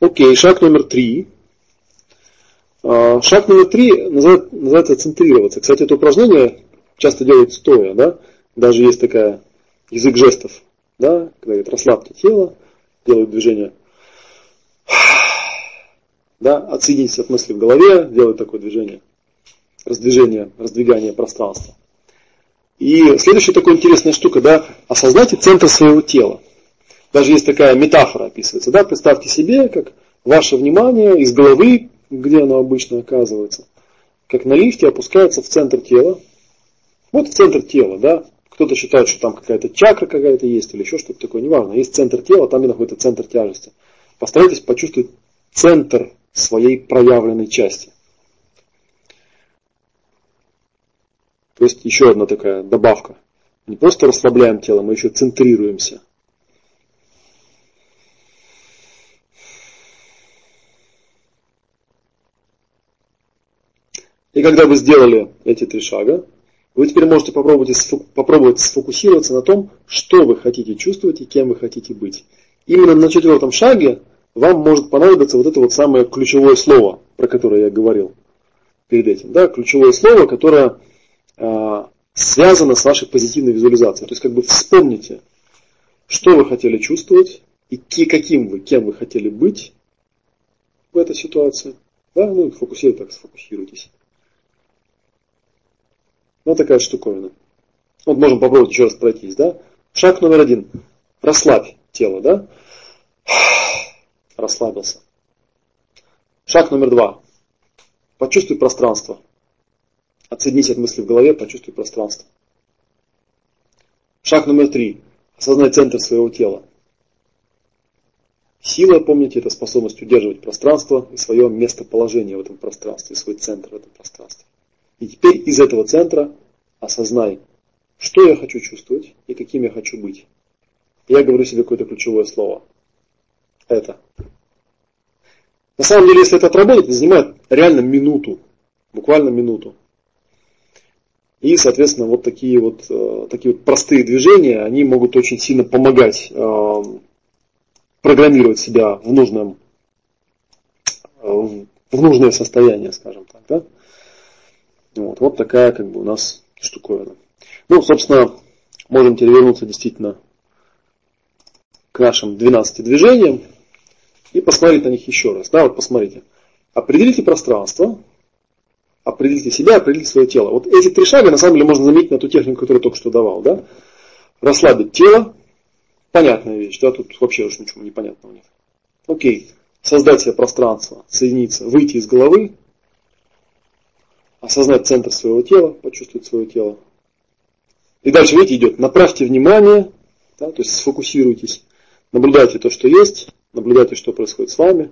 Окей, шаг номер три. А, шаг номер три называется центрироваться. Кстати, это упражнение часто делают стоя, да? Даже есть такая язык жестов, да? Когда говорят, расслабьте тело, делают движение да, отсоединиться от мысли в голове, делать такое движение, раздвижение, раздвигание пространства. И следующая такая интересная штука, да, осознайте центр своего тела. Даже есть такая метафора описывается, да, представьте себе, как ваше внимание из головы, где оно обычно оказывается, как на лифте опускается в центр тела. Вот в центр тела, да. Кто-то считает, что там какая-то чакра какая-то есть или еще что-то такое, неважно. Есть центр тела, там и находится центр тяжести. Постарайтесь почувствовать центр своей проявленной части. То есть еще одна такая добавка. Не просто расслабляем тело, мы еще центрируемся. И когда вы сделали эти три шага, вы теперь можете попробовать, попробовать сфокусироваться на том, что вы хотите чувствовать и кем вы хотите быть. Именно на четвертом шаге вам может понадобиться вот это вот самое ключевое слово, про которое я говорил перед этим. Да, ключевое слово, которое э, связано с вашей позитивной визуализацией. То есть как бы вспомните, что вы хотели чувствовать и каким вы, кем вы хотели быть в этой ситуации. Да, ну фокусируйтесь, так сфокусируйтесь. Вот такая штуковина. Вот можем попробовать еще раз пройтись, да? Шаг номер один. Расслабь тело, да? Расслабился. Шаг номер два. Почувствуй пространство. Отсоединись от мысли в голове, почувствуй пространство. Шаг номер три. Осознай центр своего тела. Сила, помните, это способность удерживать пространство и свое местоположение в этом пространстве, свой центр в этом пространстве. И теперь из этого центра осознай, что я хочу чувствовать и каким я хочу быть. Я говорю себе какое-то ключевое слово – это. На самом деле, если это отработать, это занимает реально минуту, буквально минуту. И, соответственно, вот такие вот, э, такие вот простые движения, они могут очень сильно помогать э, программировать себя в нужном, э, в нужное состояние, скажем так. Да? Вот, вот такая как бы у нас штуковина. Ну, собственно, можем теперь вернуться действительно к нашим 12 движениям и посмотреть на них еще раз. Да, вот посмотрите. Определите пространство, определите себя, определите свое тело. Вот эти три шага, на самом деле, можно заметить на ту технику, которую я только что давал. Да? Расслабить тело, понятная вещь, да, тут вообще уж ничего непонятного нет. Окей, создать себе пространство, соединиться, выйти из головы, осознать центр своего тела, почувствовать свое тело. И дальше, видите, идет, направьте внимание, да, то есть сфокусируйтесь, наблюдайте то, что есть, наблюдайте, что происходит с вами,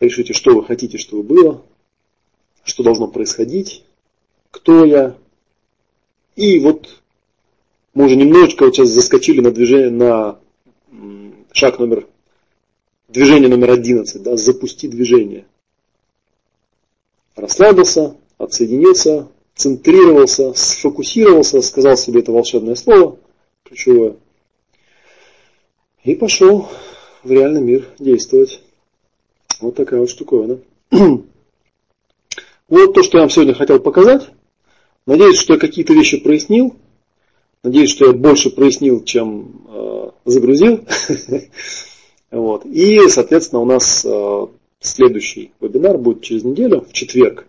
решите, что вы хотите, чтобы было, что должно происходить, кто я. И вот мы уже немножечко вот сейчас заскочили на движение, на шаг номер, движение номер 11, да, запусти движение. Расслабился, отсоединился, центрировался, сфокусировался, сказал себе это волшебное слово, ключевое, и пошел в реальный мир действовать. Вот такая вот штуковина. (clears throat) Вот то, что я вам сегодня хотел показать. Надеюсь, что я какие-то вещи прояснил. Надеюсь, что я больше прояснил, чем э, загрузил. (laughs) вот. И, соответственно, у нас э, следующий вебинар будет через неделю, в четверг.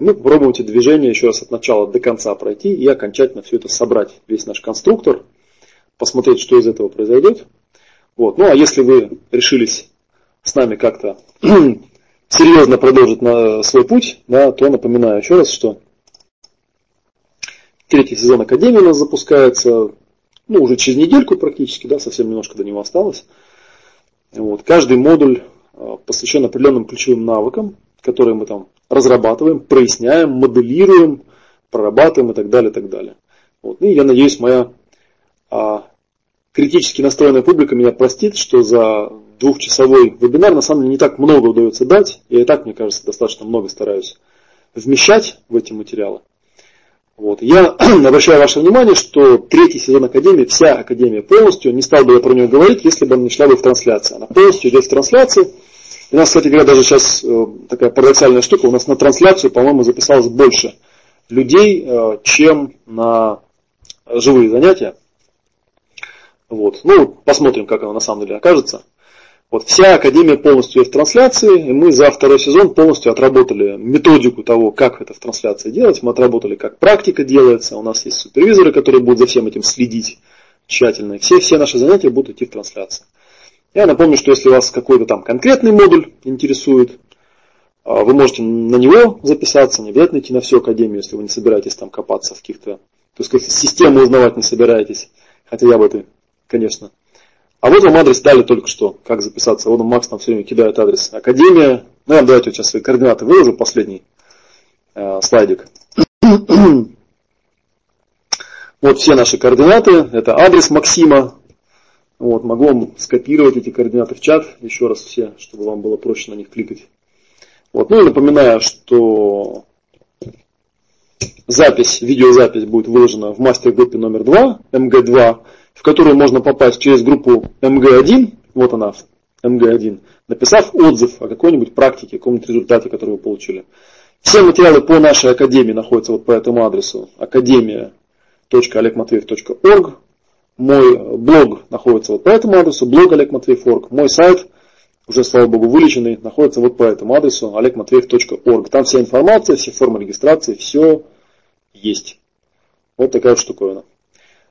Мы попробуем эти движения еще раз от начала до конца пройти и окончательно все это собрать, весь наш конструктор, посмотреть, что из этого произойдет. Вот. Ну а если вы решились с нами как-то (clears throat) серьезно продолжить на свой путь, да, то напоминаю еще раз, что третий сезон Академии у нас запускается, ну, уже через недельку практически, да, совсем немножко до него осталось. Вот. Каждый модуль а, посвящен определенным ключевым навыкам, которые мы там разрабатываем, проясняем, моделируем, прорабатываем и так далее, и так далее. Вот. И я надеюсь, моя а, критически настроенная публика меня простит, что за двухчасовой вебинар на самом деле не так много удается дать. Я и так, мне кажется, достаточно много стараюсь вмещать в эти материалы. Вот. Я (clears throat) обращаю ваше внимание, что третий сезон Академии, вся Академия полностью, не стал бы я про нее говорить, если бы она шла бы в трансляции. Она полностью идет в трансляции. У нас, кстати говоря, даже сейчас э, такая парадоксальная штука, у нас на трансляцию, по-моему, записалось больше людей, э, чем на живые занятия. Вот. Ну, посмотрим, как оно на самом деле окажется. Вот вся Академия полностью в трансляции, и мы за второй сезон полностью отработали методику того, как это в трансляции делать. Мы отработали, как практика делается. У нас есть супервизоры, которые будут за всем этим следить тщательно. Все, все наши занятия будут идти в трансляции. Я напомню, что если вас какой-то там конкретный модуль интересует, а, вы можете на него записаться, не обязательно идти на всю Академию, если вы не собираетесь там копаться в каких-то, то есть как систему узнавать не собираетесь. Хотя я бы это, конечно, а вот вам адрес дали только что, как записаться. Вот Макс там все время кидает адрес. Академия. Ну, я давайте сейчас свои координаты выложу, последний э, слайдик. (clears throat) вот все наши координаты. Это адрес Максима. Вот, могу вам скопировать эти координаты в чат. Еще раз все, чтобы вам было проще на них кликать. Вот, ну и напоминаю, что запись, видеозапись будет выложена в мастер-группе номер 2, МГ2 в которую можно попасть через группу МГ1, вот она, МГ1, написав отзыв о какой-нибудь практике, каком-нибудь результате, который вы получили. Все материалы по нашей академии находятся вот по этому адресу академия.олегматвеев.орг. Мой блог находится вот по этому адресу, блог Олег. Мой сайт, уже, слава богу, вылеченный, находится вот по этому адресу олегматвеев.орг. Там вся информация, все формы регистрации, все есть. Вот такая вот штуковина.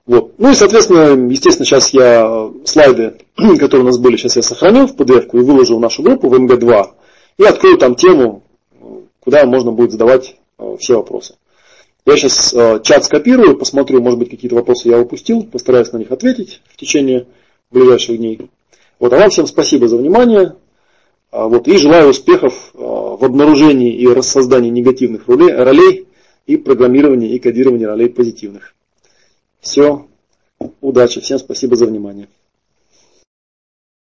Вот. Ну и, соответственно, естественно, сейчас я слайды, (clears throat) которые у нас были, сейчас я сохраню в PDF и выложу в нашу группу в МГ2 и открою там тему, куда можно будет задавать э, все вопросы. Я сейчас э, чат скопирую, посмотрю, может быть, какие-то вопросы я упустил, постараюсь на них ответить в течение ближайших дней. Вот, а вам всем спасибо за внимание. Вот, и желаю успехов э, в обнаружении и рассоздании негативных ролей и программировании и кодировании ролей позитивных. Все. Удачи. Всем спасибо за внимание.